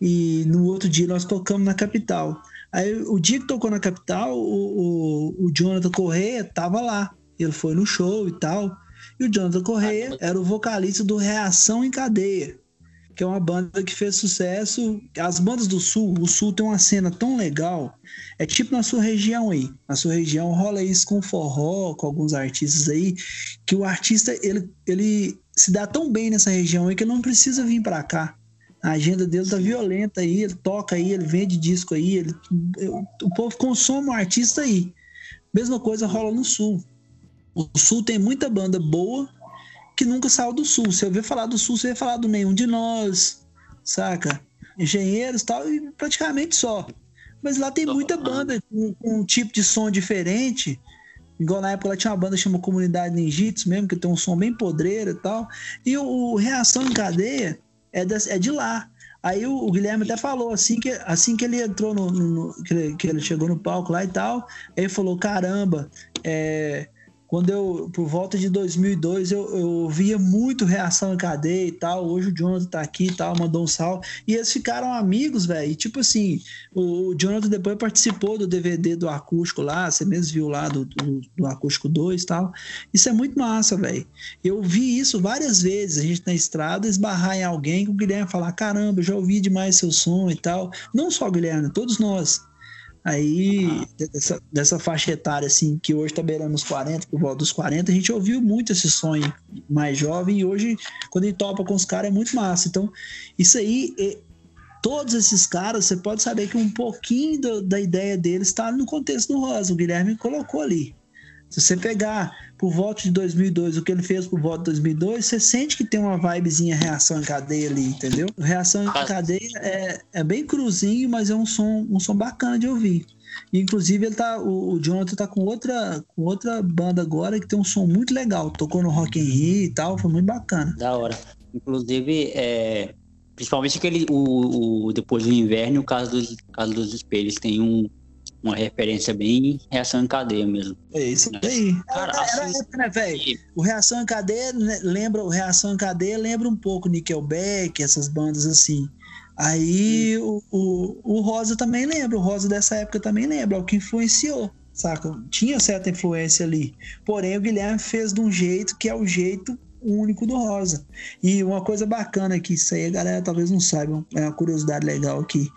E no outro dia nós tocamos na capital. Aí o dia que tocou na capital, o, o, o Jonathan Correia tava lá. Ele foi no show e tal. E o Jonathan Correia era o vocalista do Reação em Cadeia, que é uma banda que fez sucesso. As bandas do Sul, o Sul tem uma cena tão legal. É tipo na sua região aí. Na sua região rola isso com forró, com alguns artistas aí, que o artista ele, ele se dá tão bem nessa região aí que ele não precisa vir para cá. A agenda dele tá violenta aí, ele toca aí, ele vende disco aí, ele, o povo consome o artista aí. Mesma coisa rola no Sul. O Sul tem muita banda boa que nunca saiu do Sul. Se eu ver falar do Sul, você vai falar do nenhum de nós, saca? Engenheiros tal, e praticamente só. Mas lá tem muita banda com, com, um tipo de som diferente. Igual na época lá tinha uma banda chamada Comunidade Ninjitsu mesmo, que tem um som bem podreiro e tal. E o, o Reação em Cadeia é, de, é de lá. Aí o, o, Guilherme até falou, assim que, assim que ele entrou no. no que, ele, que, ele, chegou no palco lá e tal, ele falou: caramba, é, quando eu, por volta de 2002, eu, eu via muito reação em cadeia e tal. Hoje o Jonathan tá aqui e tal, mandou um salve. E eles ficaram amigos, velho. Tipo assim, o, o, Jonathan depois participou do DVD do acústico lá, você mesmo viu lá do, do, do acústico 2 e tal. Isso é muito massa, velho. Eu vi isso várias vezes, a gente na estrada, esbarrar em alguém que o Guilherme falar: caramba, já ouvi demais seu som e tal. Não só o Guilherme, todos nós. Aí, dessa, dessa, faixa etária, assim, que hoje tá beirando os 40, por volta dos 40, a gente ouviu muito esse sonho mais jovem e hoje, quando ele topa com os caras, é muito massa. Então, isso aí, é, todos esses caras, você pode saber que um pouquinho do, da ideia deles está no contexto do Rosa. O Guilherme colocou ali. Se você pegar por volta de 2002, o que ele fez por volta de 2002, você sente que tem uma vibezinha reação em cadeia ali, entendeu? Reação em cadeia é, é bem cruzinho, mas é um som, um som bacana de ouvir. Inclusive, ele tá, o, o Jonathan tá com outra, com outra banda agora que tem um som muito legal. Tocou no Rock in Rio e tal, foi muito bacana. Da hora. Inclusive, é, principalmente aquele, o, o, depois do inverno, o caso dos, caso dos espelhos, tem um, uma referência bem reação em cadeia mesmo. É isso né? aí. Cara, era, era assim, época, né, velho? O reação em cadeia né, lembra, o reação em cadeia lembra um pouco Nickelback, essas bandas assim. Aí o, o, o Rosa também lembra, o Rosa dessa época também lembra, é o que influenciou, saca? Tinha certa influência ali. Porém, o Guilherme fez de um jeito que é o jeito único do Rosa. E uma coisa bacana que isso aí a galera talvez não saiba, é uma curiosidade legal aqui.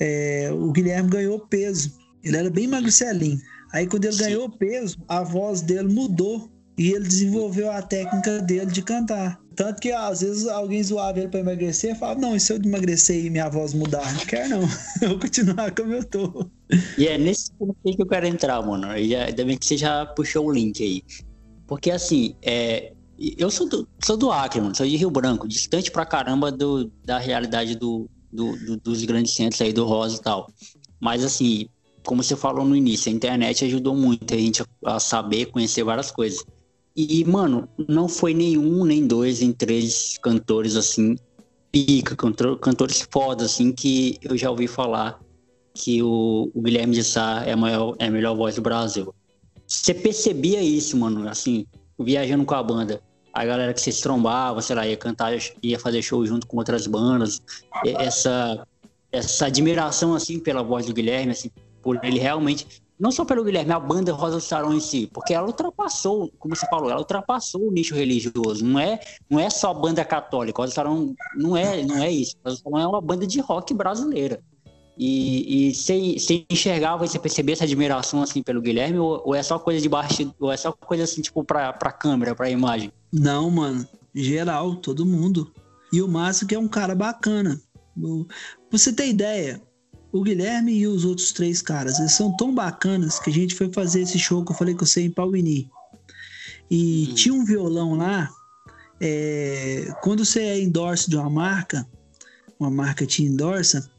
É, o Guilherme ganhou peso ele era bem magricelinho. Aí quando ele Sim. ganhou peso, a voz dele mudou e ele desenvolveu a técnica dele de cantar. Tanto que às vezes alguém zoava ele para emagrecer e falava: Não, e se eu emagrecer e minha voz mudar? Não quero, não. Eu vou continuar como eu tô. E é nesse ponto que eu quero entrar, mano. Ainda bem que você já puxou o link aí. Porque assim, é, eu sou do, sou do Acre, mano, sou de Rio Branco, distante pra caramba do, da realidade do, do, do, dos grandes centros aí do Rosa e tal. Mas assim, como você falou no início, a internet ajudou muito a gente a saber, conhecer várias coisas. E, mano, não foi nenhum, nem dois, nem três cantores assim, pica, cantor, cantores foda, assim, que eu já ouvi falar que o, o Guilherme de Sá é a, maior, é a melhor voz do Brasil. Você percebia isso, mano, assim, viajando com a banda. A galera que se trombava, sei lá, ia cantar, ia fazer show junto com outras bandas. Essa, essa admiração, assim, pela voz do Guilherme, assim, por ele realmente, não só pelo Guilherme, a banda Rosa Sarão em si, porque ela ultrapassou, como você falou, ela ultrapassou o nicho religioso. Não é, não é só banda católica. Rosa Sarão não é, não é isso. Rosa Sarão é uma banda de rock brasileira. E, e você, você enxergava você percebia essa admiração assim pelo Guilherme ou, ou, é só coisa de baixo, ou é só coisa assim tipo pra, pra câmera, pra imagem? Não, mano. Geral, todo mundo. E o Márcio que é um cara bacana. Você tem ideia? O Guilherme e os outros três caras, eles são tão bacanas que a gente foi fazer esse show que eu falei que eu sei em Pauini. E hum. tinha um violão lá. É, quando você é endorse de uma marca, uma marca te endorsa,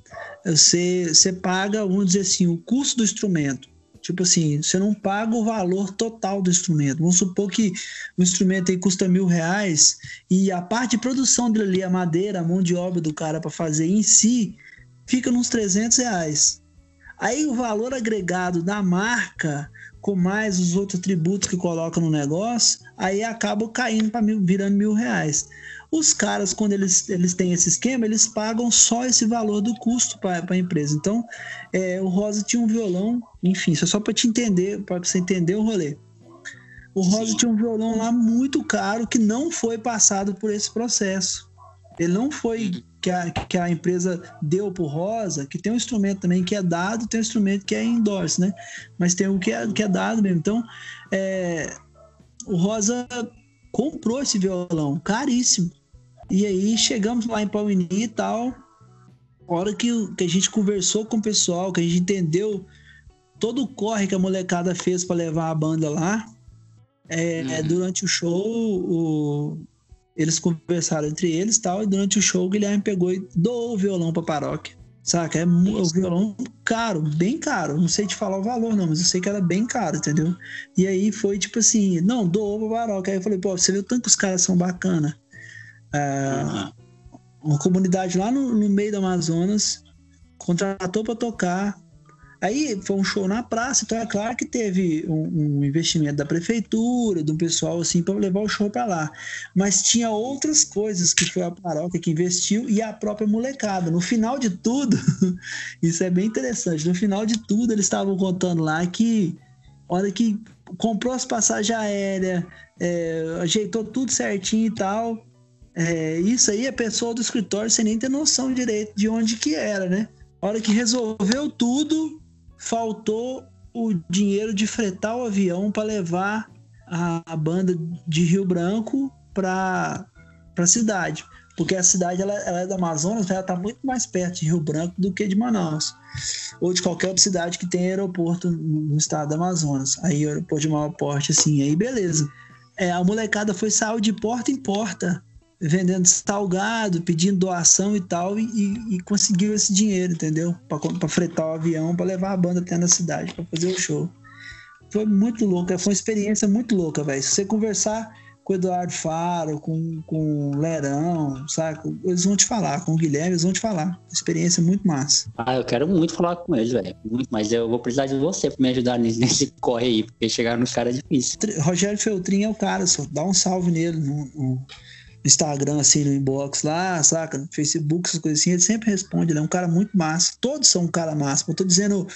você, você paga, vamos dizer assim, o custo do instrumento. Tipo assim, você não paga o valor total do instrumento. Vamos supor que o instrumento aí custa mil reais e a parte de produção dele ali, a madeira, a mão de obra do cara para fazer em si, fica nos 300 reais. Aí o valor agregado da marca, com mais os outros tributos que colocam no negócio, aí acaba caindo para mil, virando mil reais. Os caras, quando eles, eles têm esse esquema, eles pagam só esse valor do custo para a empresa. Então, é, o Rosa tinha um violão, enfim, só para te entender, para você entender o rolê. O Rosa Sim. tinha um violão lá muito caro que não foi passado por esse processo. Ele não foi uhum que a, que a empresa deu para o Rosa, que tem um instrumento também que é dado, tem um instrumento que é endorse, né? Mas tem o que é, que é dado mesmo. Então, é, o Rosa comprou esse violão, caríssimo. E aí chegamos lá em Palmini e tal. A hora que, que a gente conversou com o pessoal, que a gente entendeu todo o corre que a molecada fez para levar a banda lá, é, uhum. durante o show, o, eles conversaram entre eles tal, e durante o show o Guilherme pegou e doou o violão pra paróquia. Saca? É um violão caro, bem caro. Não sei te falar o valor, não, mas eu sei que era bem caro, entendeu? E aí foi tipo assim, não, doou pra paróquia. Aí eu falei, pô, você viu tanto que os caras são bacana. É, uma comunidade lá no, no meio do Amazonas contratou para tocar. Aí foi um show na praça, então é claro que teve um, um investimento da prefeitura, do pessoal assim, para levar o show para lá. Mas tinha outras coisas que foi a paróquia que investiu e a própria molecada. No final de tudo, isso é bem interessante. No final de tudo, eles estavam contando lá que, hora que comprou as passagens aéreas, é, ajeitou tudo certinho e tal. É, isso aí a pessoa do escritório sem nem ter noção direito de onde que era, né? A hora que resolveu tudo, faltou o dinheiro de fretar o avião para levar a, a, banda de Rio Branco para a cidade. Porque a cidade ela, ela é do Amazonas, ela está muito mais perto de Rio Branco do que de Manaus. Ou de qualquer outra cidade que tem aeroporto no estado do Amazonas. Aí aeroporto de maior porte, assim, aí beleza. É, a molecada foi saiu de porta em porta vendendo salgado, pedindo doação e tal, e, e, e conseguiu esse dinheiro, entendeu? Para fretar o avião, para levar a banda até na cidade, para fazer o show. Foi muito louco, foi uma experiência muito louca, velho. Se você conversar com o Eduardo Faro, com, com o Lerão, sabe? Eles vão te falar, com o Guilherme, eles vão te falar. Experiência muito massa. Ah, eu quero muito falar com eles, velho. Mas eu vou precisar de você pra me ajudar nesse corre aí, porque chegar nos caras é difícil. Rogério Feltrin é o cara, só dá um salve nele Instagram, assim, no inbox lá, saca? No Facebook, essas coisas assim, ele sempre responde, ele é um cara muito massa. Todos são um cara massa. Eu tô dizendo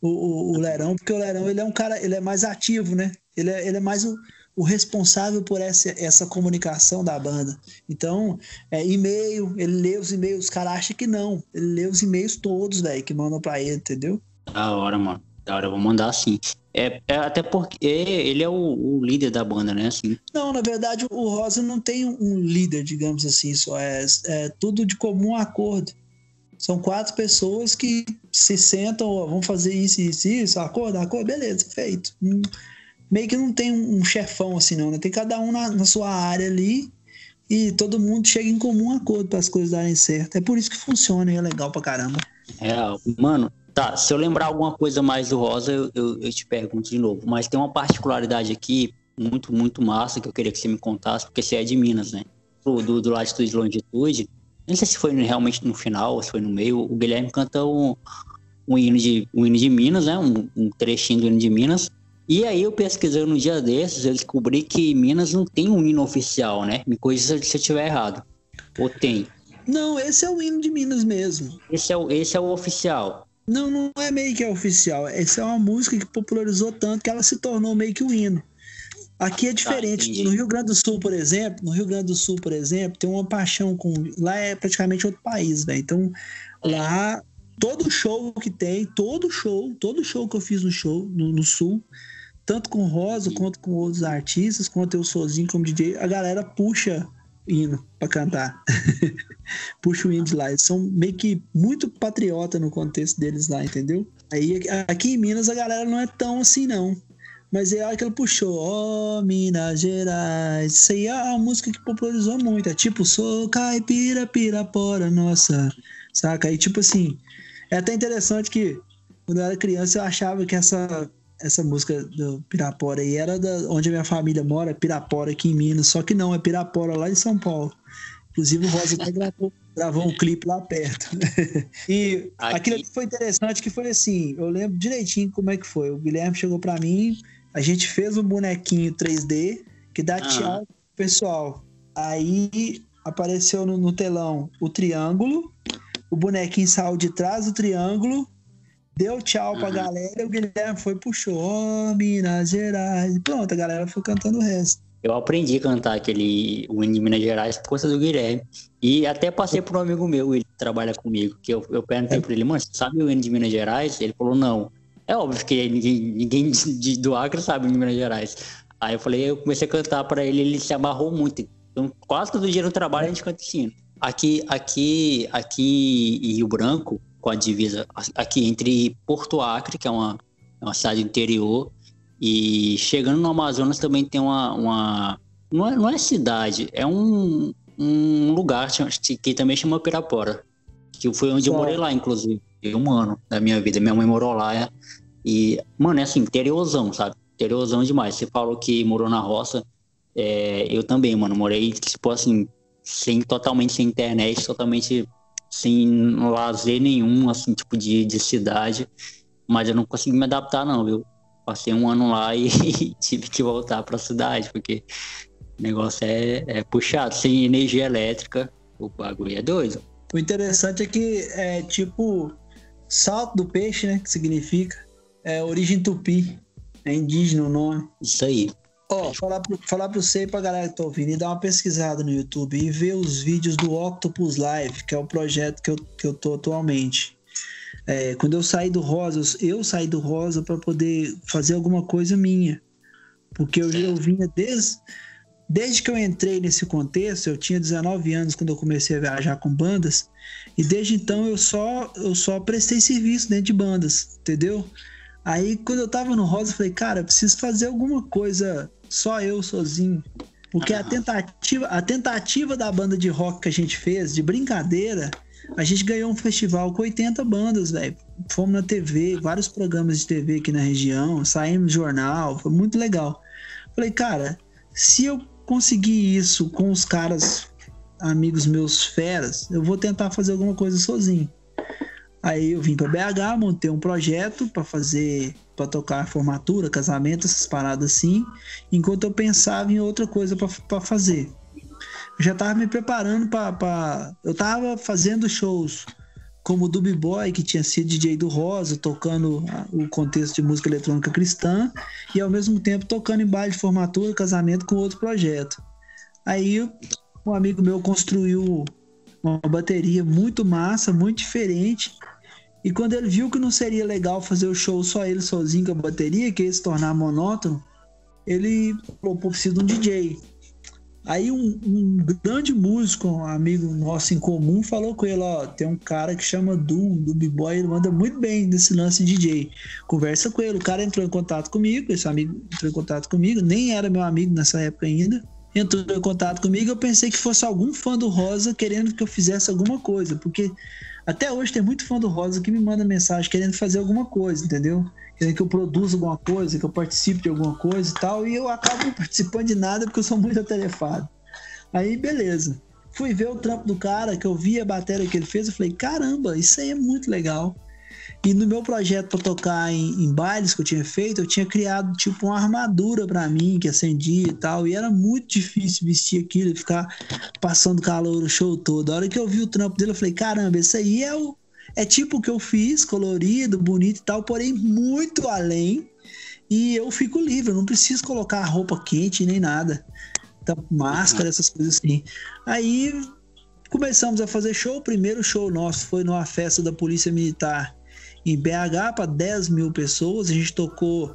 o, o, o Lerão, porque o Lerão, ele é um cara, ele é mais ativo, né? Ele é, ele é mais o, o responsável por essa, essa comunicação da banda. Então, é e-mail, ele lê os e-mails, os caras acham que não. Ele lê os e-mails todos, velho, que mandam pra ele, entendeu? Da hora, mano. Da hora, eu vou mandar sim. É, é, até porque ele é o, o, líder da banda, né? Assim. Não, na verdade, o Rosa não tem um líder, digamos assim, só é, é tudo de comum acordo. São quatro pessoas que se sentam, ó, vamos fazer isso, isso, isso, acordo, acordo, beleza, feito. Meio que não tem um, chefão assim, não, né? Tem cada um na, na sua área ali e todo mundo chega em comum acordo para as coisas darem certo. É por isso que funciona e é legal pra caramba. É, mano, Tá, se eu lembrar alguma coisa mais do Rosa, eu, eu, eu, te pergunto de novo. Mas tem uma particularidade aqui, muito, muito massa, que eu queria que você me contasse, porque você é de Minas, né? Do, do, do Latitude e Longitude. Não sei se foi realmente no final ou se foi no meio. O Guilherme canta um, um, hino, de, um hino de Minas, né? Um, um trechinho do hino de Minas. E aí eu pesquisando um dia desses, eu descobri que Minas não tem um hino oficial, né? Me corrija se eu estiver errado. Ou tem? Não, esse é o hino de Minas mesmo. Esse é o, esse é o oficial. Não, não é meio que é oficial. Essa é uma música que popularizou tanto que ela se tornou meio que um hino. Aqui é tá, diferente. no Rio Grande do Sul, por exemplo, no Rio Grande do Sul, por exemplo, tem uma paixão com. Lá é praticamente outro país, né? Então, lá, todo show que tem, todo show, todo show que eu fiz no show, no, no Sul, tanto com Rosa, quanto com outros artistas, quanto eu sozinho como DJ, a galera puxa hino para cantar. Puxa o hino de lá. Eles são meio que muito patriota no contexto deles lá, entendeu? Aí aqui em Minas a galera não é tão assim, não. Mas é a hora que ele puxou, ó, oh, Minas Gerais. Isso aí é a música que popularizou muito. É tipo, sou caipira, pirapora, nossa. Saca? Aí, tipo assim, é até interessante que quando eu era criança eu achava que essa essa música do Pirapora aí era da, onde a minha família mora, Pirapora aqui em Minas, só que não, é Pirapora lá em São Paulo. Inclusive o Rosa até gravou, gravou um clipe lá perto. e Aqui. aquilo foi interessante que foi assim, eu lembro direitinho como é que foi. O Guilherme chegou para mim, a gente fez um bonequinho 3D que dá ah. tchau pro pessoal. Aí apareceu no, no telão o triângulo, o bonequinho saiu de trás do triângulo Deu tchau uhum. pra galera, o Guilherme foi, puxou, oh, Minas Gerais. Pronto, a galera foi cantando o resto. Eu aprendi a cantar aquele hino de Minas Gerais por conta do Guilherme. E até passei por um amigo meu, ele trabalha comigo, que eu, eu perguntei é. pra ele, mano, você sabe o hino de Minas Gerais? Ele falou, não. É óbvio que ninguém, ninguém de, do Acre sabe de Minas Gerais. Aí eu falei, eu comecei a cantar para ele, ele se amarrou muito. Então, quase todo dia no trabalho a gente canta esse hino. Aqui, aqui, aqui em Rio Branco, com a divisa aqui entre Porto Acre, que é uma, é uma cidade interior, e chegando no Amazonas também tem uma. uma não, é, não é cidade, é um, um lugar que também chama Pirapora. Que foi onde eu morei lá, inclusive. Um ano da minha vida. Minha mãe morou lá. E, mano, é assim, interiorzão, sabe? Interiorzão demais. Você falou que morou na roça. É, eu também, mano. Morei, tipo assim, sem, totalmente sem internet, totalmente sem lazer nenhum, assim, tipo de, de cidade. Mas eu não consegui me adaptar, não, viu? Passei um ano lá e tive que voltar para a cidade, porque o negócio é, é puxado. Sem energia elétrica, o bagulho é doido. O interessante é que é tipo salto do peixe, né? Que significa é origem tupi. É indígena o nome. Isso aí. Ó, oh, falar, pro, falar pra você e pra galera que tá ouvindo e dar uma pesquisada no YouTube e ver os vídeos do Octopus Live, que é o projeto que eu, que eu tô atualmente. É, quando eu saí do Rosa, eu saí do Rosa para poder fazer alguma coisa minha. Porque eu, eu vinha desde, desde que eu entrei nesse contexto, eu tinha 19 anos quando eu comecei a viajar com bandas, e desde então eu só, eu só prestei serviço dentro de bandas, entendeu? Aí quando eu tava no Rosa, eu falei, cara, eu preciso fazer alguma coisa só eu sozinho. Porque a tentativa, a tentativa da banda de rock que a gente fez, de brincadeira, a gente ganhou um festival com 80 bandas, velho. Fomos na TV, vários programas de TV aqui na região, saímos jornal, foi muito legal. Falei, cara, se eu conseguir isso com os caras, amigos meus feras, eu vou tentar fazer alguma coisa sozinho. Aí eu vim para BH, montei um projeto para fazer, para tocar formatura, casamento, essas paradas assim, enquanto eu pensava em outra coisa para fazer. Eu já estava me preparando para. Eu estava fazendo shows como o Dub Boy, que tinha sido DJ do Rosa, tocando o contexto de música eletrônica cristã, e ao mesmo tempo tocando em baile de formatura, casamento com outro projeto. Aí um amigo meu construiu uma bateria muito massa, muito diferente, e quando ele viu que não seria legal fazer o show só ele sozinho com a bateria, que ia se tornar monótono, ele propôs preciso de um DJ. Aí um, um, grande músico, um amigo nosso em comum, falou com ele, ó, tem um cara que chama Doom, do B-Boy, ele manda muito bem nesse lance de DJ. Conversa com ele, o cara entrou em contato comigo, esse amigo entrou em contato comigo, nem era meu amigo nessa época ainda. Entrou em contato comigo, eu pensei que fosse algum fã do Rosa querendo que eu fizesse alguma coisa, porque até hoje tem muito fã do Rosa que me manda mensagem querendo fazer alguma coisa, entendeu? Querendo que eu produza alguma coisa, que eu participe de alguma coisa e tal, e eu acabo não participando de nada porque eu sou muito atarefado. Aí, beleza. Fui ver o trampo do cara, que eu vi a bateria que ele fez, eu falei, caramba, isso aí é muito legal. E no meu projeto para tocar em, em, bailes que eu tinha feito, eu tinha criado tipo uma armadura para mim que acendia e tal. E era muito difícil vestir aquilo e ficar passando calor o show todo. A hora que eu vi o trampo dele, eu falei: caramba, isso aí é o. É tipo o que eu fiz, colorido, bonito e tal, porém muito além. E eu fico livre, eu não preciso colocar roupa quente nem nada. Então, máscara, essas coisas assim. Aí começamos a fazer show. O primeiro show nosso foi numa festa da Polícia Militar em BH para 10 mil pessoas. A gente tocou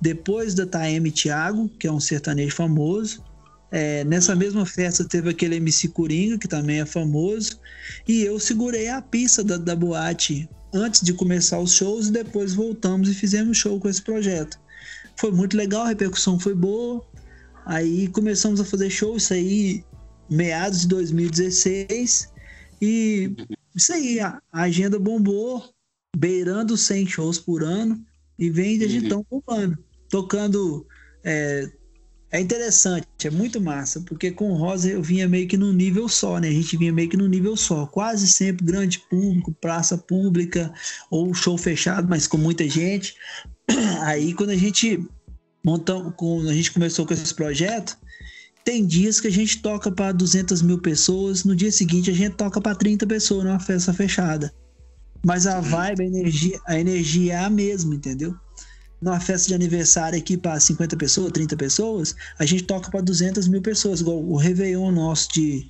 depois da Taeme Thiago, que é um sertanejo famoso. É, nessa mesma festa teve aquele MC Coringa, que também é famoso. E eu segurei a pista da, da boate antes de começar os shows e depois voltamos e fizemos show com esse projeto. Foi muito legal, a repercussão foi boa. Aí começamos a fazer show, isso aí meados de 2016. E isso aí, a agenda bombou beirando 100 shows por ano e vem de uhum. tão bombando, tocando. É, é interessante, é muito massa, porque com o Rosa eu vinha meio que num nível só, né? A gente vinha meio que num nível só, quase sempre grande público, praça pública ou show fechado, mas com muita gente. Aí quando a gente montamos, quando a gente começou com esse projeto, tem dias que a gente toca para 200 mil pessoas, no dia seguinte a gente toca para 30 pessoas numa festa fechada. Mas a vibe, a energia, a energia é a mesma, entendeu? Numa festa de aniversário aqui para 50 pessoas, 30 pessoas, a gente toca para 200 mil pessoas. Igual o Réveillon nosso de,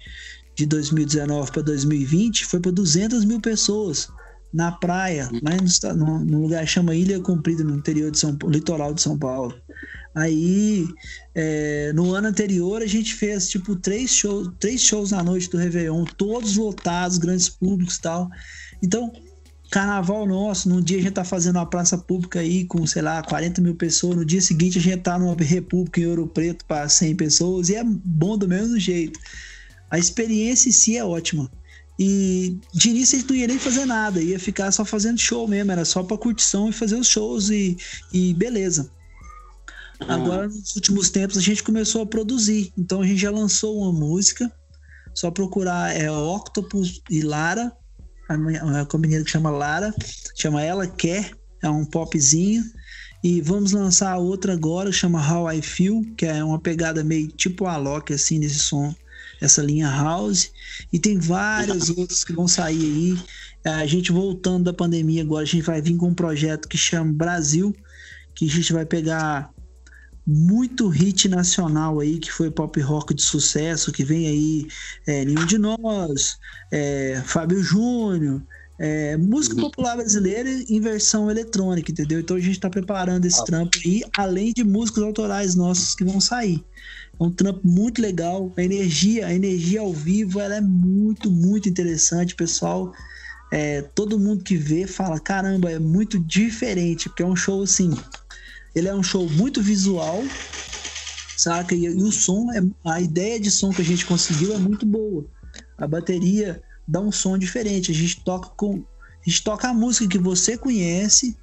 de 2019 para 2020 foi para 200 mil pessoas na praia, lá no, no, lugar que chama Ilha Comprida, no interior de São Paulo, litoral de São Paulo. Aí, é, no ano anterior, a gente fez tipo três shows, três shows na noite do Réveillon, todos lotados, grandes públicos e tal. Então, Carnaval nosso, num dia a gente tá fazendo uma praça pública aí com, sei lá, 40 mil pessoas, no dia seguinte a gente tá numa república em Ouro Preto para 100 pessoas, e é bom do mesmo jeito. A experiência em si é ótima. E de início a gente não ia nem fazer nada, ia ficar só fazendo show mesmo, era só pra curtição e fazer os shows e, e beleza. Uhum. Agora, nos últimos tempos, a gente começou a produzir. Então a gente já lançou uma música. Só procurar é Octopus e Lara, uma, menina que chama Lara, chama Ela Quer. é um popzinho. E vamos lançar outra agora, chama How I Feel, que é uma pegada meio tipo Alok, assim, nesse som, essa linha house. E tem várias outras que vão sair aí. É, a gente voltando da pandemia agora, a gente vai vir com um projeto que chama Brasil, que a gente vai pegar muito hit nacional aí, que foi pop rock de sucesso, que vem aí é, Nenhum de Nós, é, Fábio Júnior, é, música uhum. popular brasileira em versão eletrônica, entendeu? Então a gente está preparando esse ah. trampo aí, além de músicas autorais nossas que vão sair. É um trampo muito legal. A energia, a energia ao vivo, ela é muito, muito interessante, pessoal. É, todo mundo que vê fala, caramba, é muito diferente, porque é um show assim. Ele é um show muito visual, saca? E, e o som, é, a ideia de som que a gente conseguiu é muito boa. A bateria dá um som diferente. A gente toca com. A gente toca a música que você conhece,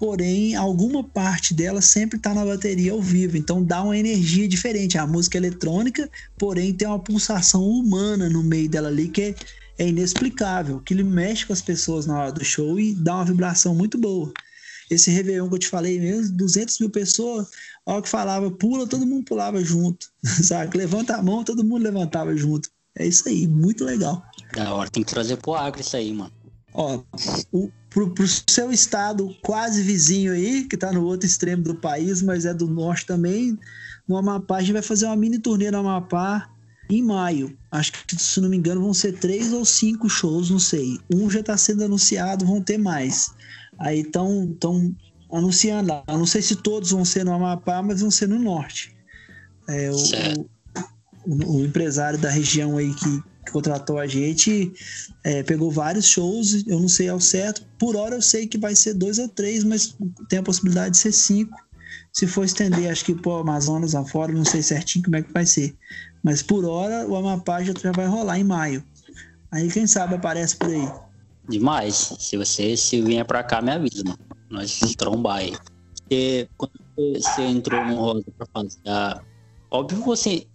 porém, alguma parte dela sempre está na bateria ao vivo. Então dá uma energia diferente. A música é eletrônica, porém tem uma pulsação humana no meio dela ali que é, é inexplicável. Que ele mexe com as pessoas na hora do show e dá uma vibração muito boa. Esse Réveillon que eu te falei mesmo, 200 mil pessoas, hora que falava pula, todo mundo pulava junto, sabe? Levanta a mão, todo mundo levantava junto. É isso aí, muito legal. Da hora, tem que trazer pro Acre isso aí, mano. Ó, o, pro, pro seu estado quase vizinho aí, que tá no outro extremo do país, mas é do norte também, no Amapá, a gente vai fazer uma mini turnê no Amapá em maio. Acho que, se não me engano, vão ser três ou cinco shows, não sei. Um já tá sendo anunciado, vão ter mais. Aí estão anunciando lá. Eu não sei se todos vão ser no Amapá, mas vão ser no norte. É, o, o, o, empresário da região aí que, que contratou a gente é, pegou vários shows, eu não sei ao certo. Por hora eu sei que vai ser dois ou três, mas tem a possibilidade de ser cinco. Se for estender, acho que pro Amazonas afora, não sei certinho como é que vai ser. Mas por hora o Amapá já vai rolar em maio. Aí quem sabe aparece por aí. Demais. Se você se vier pra cá, me avisa, mano. Nós trombar aí. Porque quando você entrou no Rosa pra fazer a... Óbvio você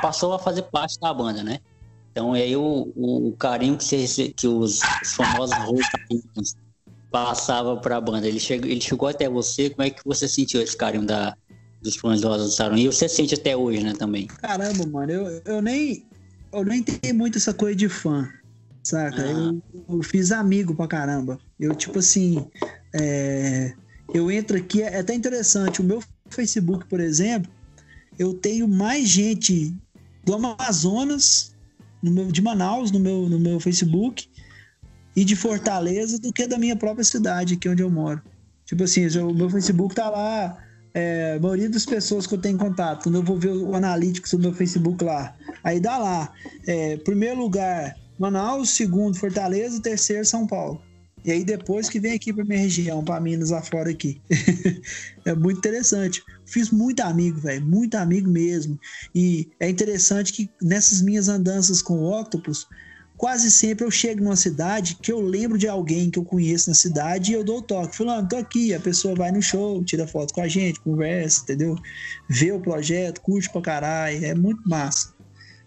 passou a fazer parte da banda, né? Então aí o, o carinho que, você, que os, os famosos roqueiros passava pra banda, ele chegou, ele chegou até você, como é que você sentiu esse carinho da, dos fãs do Rosa do Sarão? E você sente até hoje, né, também? Caramba, mano, eu, eu nem eu nem tenho muito essa coisa de fã, saca? Ah. Eu, eu, fiz amigo pra caramba. Eu, tipo assim, é, eu entro aqui, é até interessante, o meu Facebook, por exemplo, eu tenho mais gente do Amazonas, no meu, de Manaus, no meu, no meu Facebook, e de Fortaleza do que da minha própria cidade, aqui onde eu moro. Tipo assim, o meu Facebook tá lá, é, a maioria das pessoas que eu tenho contato, quando eu vou ver o analítico do meu Facebook lá, aí dá lá, é, primeiro lugar Manaus, segundo Fortaleza, terceiro São Paulo. E aí depois que vem aqui para minha região, para Minas afora aqui. é muito interessante. Fiz muito amigo, velho, muito amigo mesmo. E é interessante que nessas minhas andanças com o Octopus, quase sempre eu chego numa cidade que eu lembro de alguém que eu conheço na cidade e eu dou o toque. Fulano, tô aqui. A pessoa vai no show, tira foto com a gente, conversa, entendeu? Vê o projeto, curte pra caralho. É muito massa.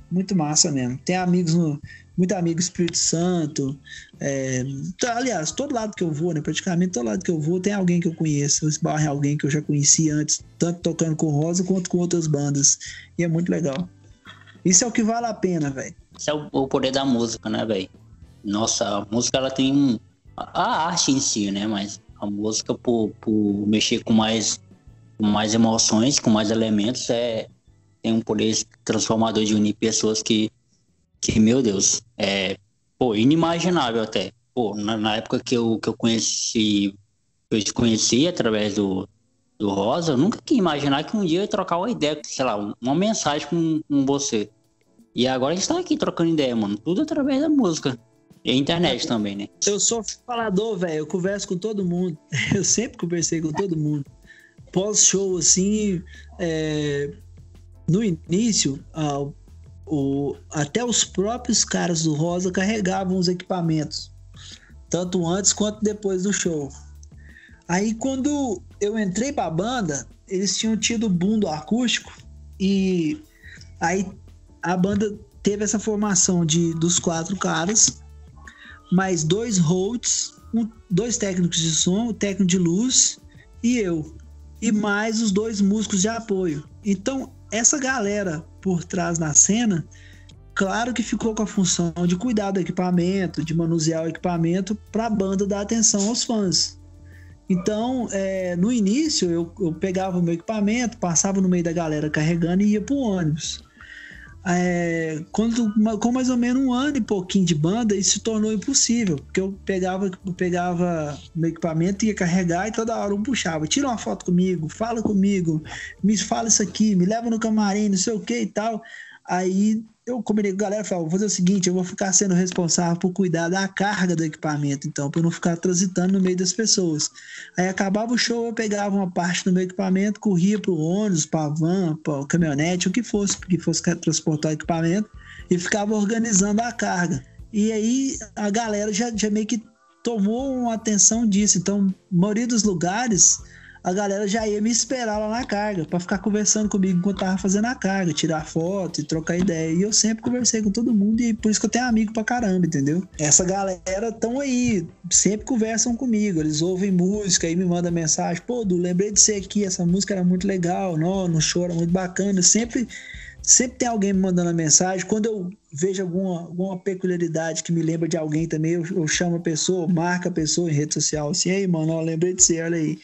Muito massa mesmo. Tem amigos no, muito amigo Espírito Santo. É, aliás, todo lado que eu vou, né? Praticamente todo lado que eu vou tem alguém que eu conheço. Eu esbarro alguém que eu já conheci antes, tanto tocando com Rosa quanto com outras bandas. E é muito legal. Isso é o que vale a pena, velho. Isso é o, poder da música, né, velho? Nossa, a música ela tem um. A arte em si, né? Mas a música, por, por mexer com mais, com mais emoções, com mais elementos, é, tem um poder transformador de unir pessoas que que, meu Deus, é, pô, inimaginável até. Pô, na, na, época que eu, que eu conheci, eu te conheci através do, do Rosa, eu nunca quis imaginar que um dia eu ia trocar uma ideia, sei lá, uma mensagem com, com você. E agora a gente tá aqui trocando ideia, mano. Tudo através da música. E a internet também, né? Eu sou falador, velho. Eu converso com todo mundo. Eu sempre conversei com todo mundo. Pós-show, assim, é... no início, ah, até os próprios caras do Rosa carregavam os equipamentos, tanto antes quanto depois do show. Aí quando eu entrei para a banda, eles tinham tido o boom do acústico e aí a banda teve essa formação de dos quatro caras, mais dois holds, um, dois técnicos de som, o técnico de luz e eu. E mais os dois músicos de apoio. Então, essa galera por trás na cena, claro que ficou com a função de cuidar do equipamento, de manusear o equipamento para a banda dar atenção aos fãs. Então, é, no início, eu, eu, pegava o meu equipamento, passava no meio da galera carregando e ia pro ônibus. É, quando, com mais ou menos um ano e pouquinho de banda, isso se tornou impossível, porque eu pegava, eu pegava meu equipamento, ia carregar e toda hora um puxava, tira uma foto comigo, fala comigo, me fala isso aqui, me leva no camarim, não sei o que e tal. Aí eu combinei com a galera, falei, vou fazer o seguinte, eu vou ficar sendo responsável por cuidar da carga do equipamento, então, para não ficar transitando no meio das pessoas. Aí acabava o show, eu pegava uma parte do meu equipamento, corria para o ônibus, para a van, para caminhonete, o que fosse, que fosse transportar o equipamento, e ficava organizando a carga. E aí a galera já, já meio que tomou uma atenção disso. Então, a maioria dos lugares a galera já ia me esperar lá na carga, para ficar conversando comigo enquanto tava fazendo a carga, tirar foto e trocar ideia. E eu sempre conversei com todo mundo e por isso que eu tenho amigo pra caramba, entendeu? Essa galera tão aí, sempre conversam comigo, eles ouvem música e me mandam mensagem, pô, Du, lembrei de você aqui, essa música era muito legal, no, no show era muito bacana, sempre sempre tem alguém me mandando mensagem. Quando eu vejo alguma, alguma peculiaridade que me lembra de alguém também, eu, eu chamo a pessoa, marco a pessoa em rede social, assim, ei, mano, ó, lembrei de você, olha aí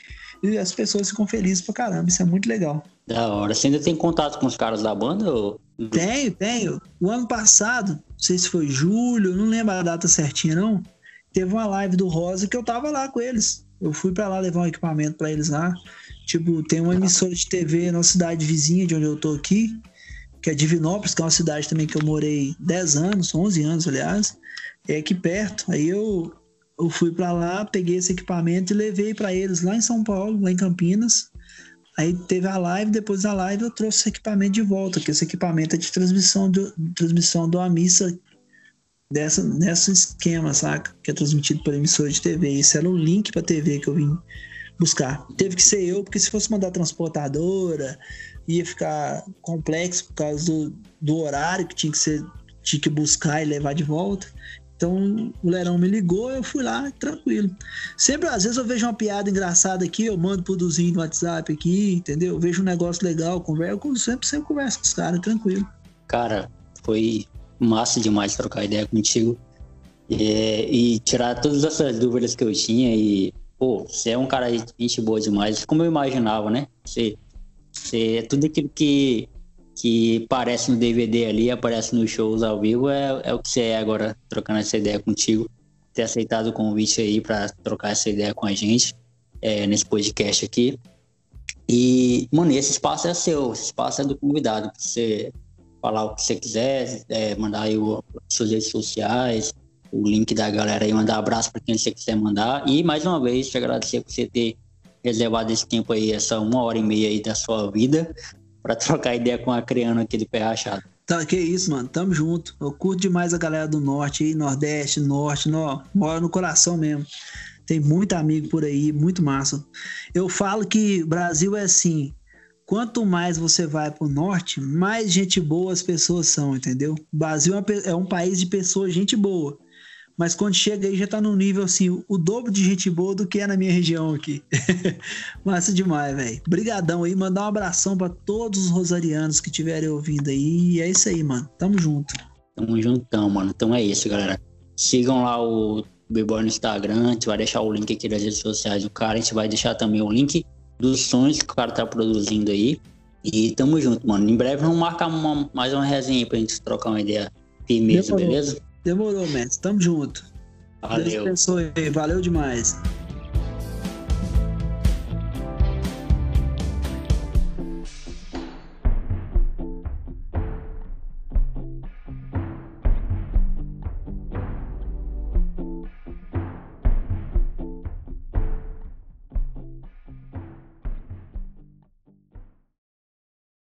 e as pessoas ficam felizes pra caramba. Isso é muito legal. Da hora. Você ainda tem contato com os caras da banda? Ou... Tenho, tenho. O ano passado, não sei se foi julho, não lembro a data certinha, não. Teve uma live do Rosa que eu tava lá com eles. Eu fui para lá levar um equipamento para eles lá. Tipo, tem uma emissora de TV na cidade vizinha de onde eu tô aqui, que é Divinópolis, que é uma cidade também que eu morei 10 anos, 11 anos, aliás. É aqui perto. Aí eu eu fui para lá, peguei esse equipamento e levei para eles lá em São Paulo, lá em Campinas. Aí teve a live, depois da live eu trouxe esse equipamento de volta, que esse equipamento é de transmissão do, transmissão de uma missa dessa, nesse esquema, saca? Que é transmitido por emissora de TV. Esse era o link para TV que eu vim buscar. Teve que ser eu, porque se fosse mandar transportadora, ia ficar complexo por causa do, do horário que tinha que ser tinha que buscar e levar de volta. Então o Lerão me ligou, eu fui lá, tranquilo. Sempre, às vezes, eu vejo uma piada engraçada aqui, eu mando pro Duzinho no WhatsApp aqui, entendeu? Eu vejo um negócio legal, converso, eu sempre, sempre converso com os caras, tranquilo. Cara, foi massa demais trocar ideia contigo e, e tirar todas essas dúvidas que eu tinha. E, pô, você é um cara de gente boa demais, como eu imaginava, né? Você, você é tudo aquilo que que aparece no DVD ali, aparece nos shows ao vivo, é, é o que você é agora, trocando essa ideia contigo. Ter aceitado o convite aí para trocar essa ideia com a gente é, nesse podcast aqui. E, mano, esse espaço é seu, esse espaço é do convidado, pra você falar o que você quiser, é, mandar aí o, suas redes sociais, o link da galera aí, mandar abraço para quem você quiser mandar. E mais uma vez, te agradecer por você ter reservado esse tempo aí, essa uma hora e meia aí da sua vida, para trocar ideia com a criança aqui do pé rachado. Tá, que isso, mano. Tamo junto. Eu curto demais a galera do norte aí, nordeste, norte, no, mora no coração mesmo. Tem muito amigo por aí, muito massa. Eu falo que Brasil é assim, quanto mais você vai pro norte, mais gente boa as pessoas são, entendeu? O Brasil é um é país de pessoas, gente boa mas quando chega aí já tá num nível assim, o dobro de gente boa do que é na minha região aqui. Massa demais, velho. Brigadão aí, mandar um abração para todos os rosarianos que estiverem ouvindo aí. E é isso aí, mano. Tamo junto. Tamo juntão, mano. Então é isso, galera. Sigam lá o B-Boy no Instagram, a gente vai deixar o link aqui das redes sociais do cara, a gente vai deixar também o link dos sons que o cara tá produzindo aí. E tamo junto, mano. Em breve vamos marcar uma, mais uma resenha pra gente trocar uma ideia firmeza, beleza? Demorou, mestre. Tamo junto. Valeu. Deus abençoe. Valeu demais.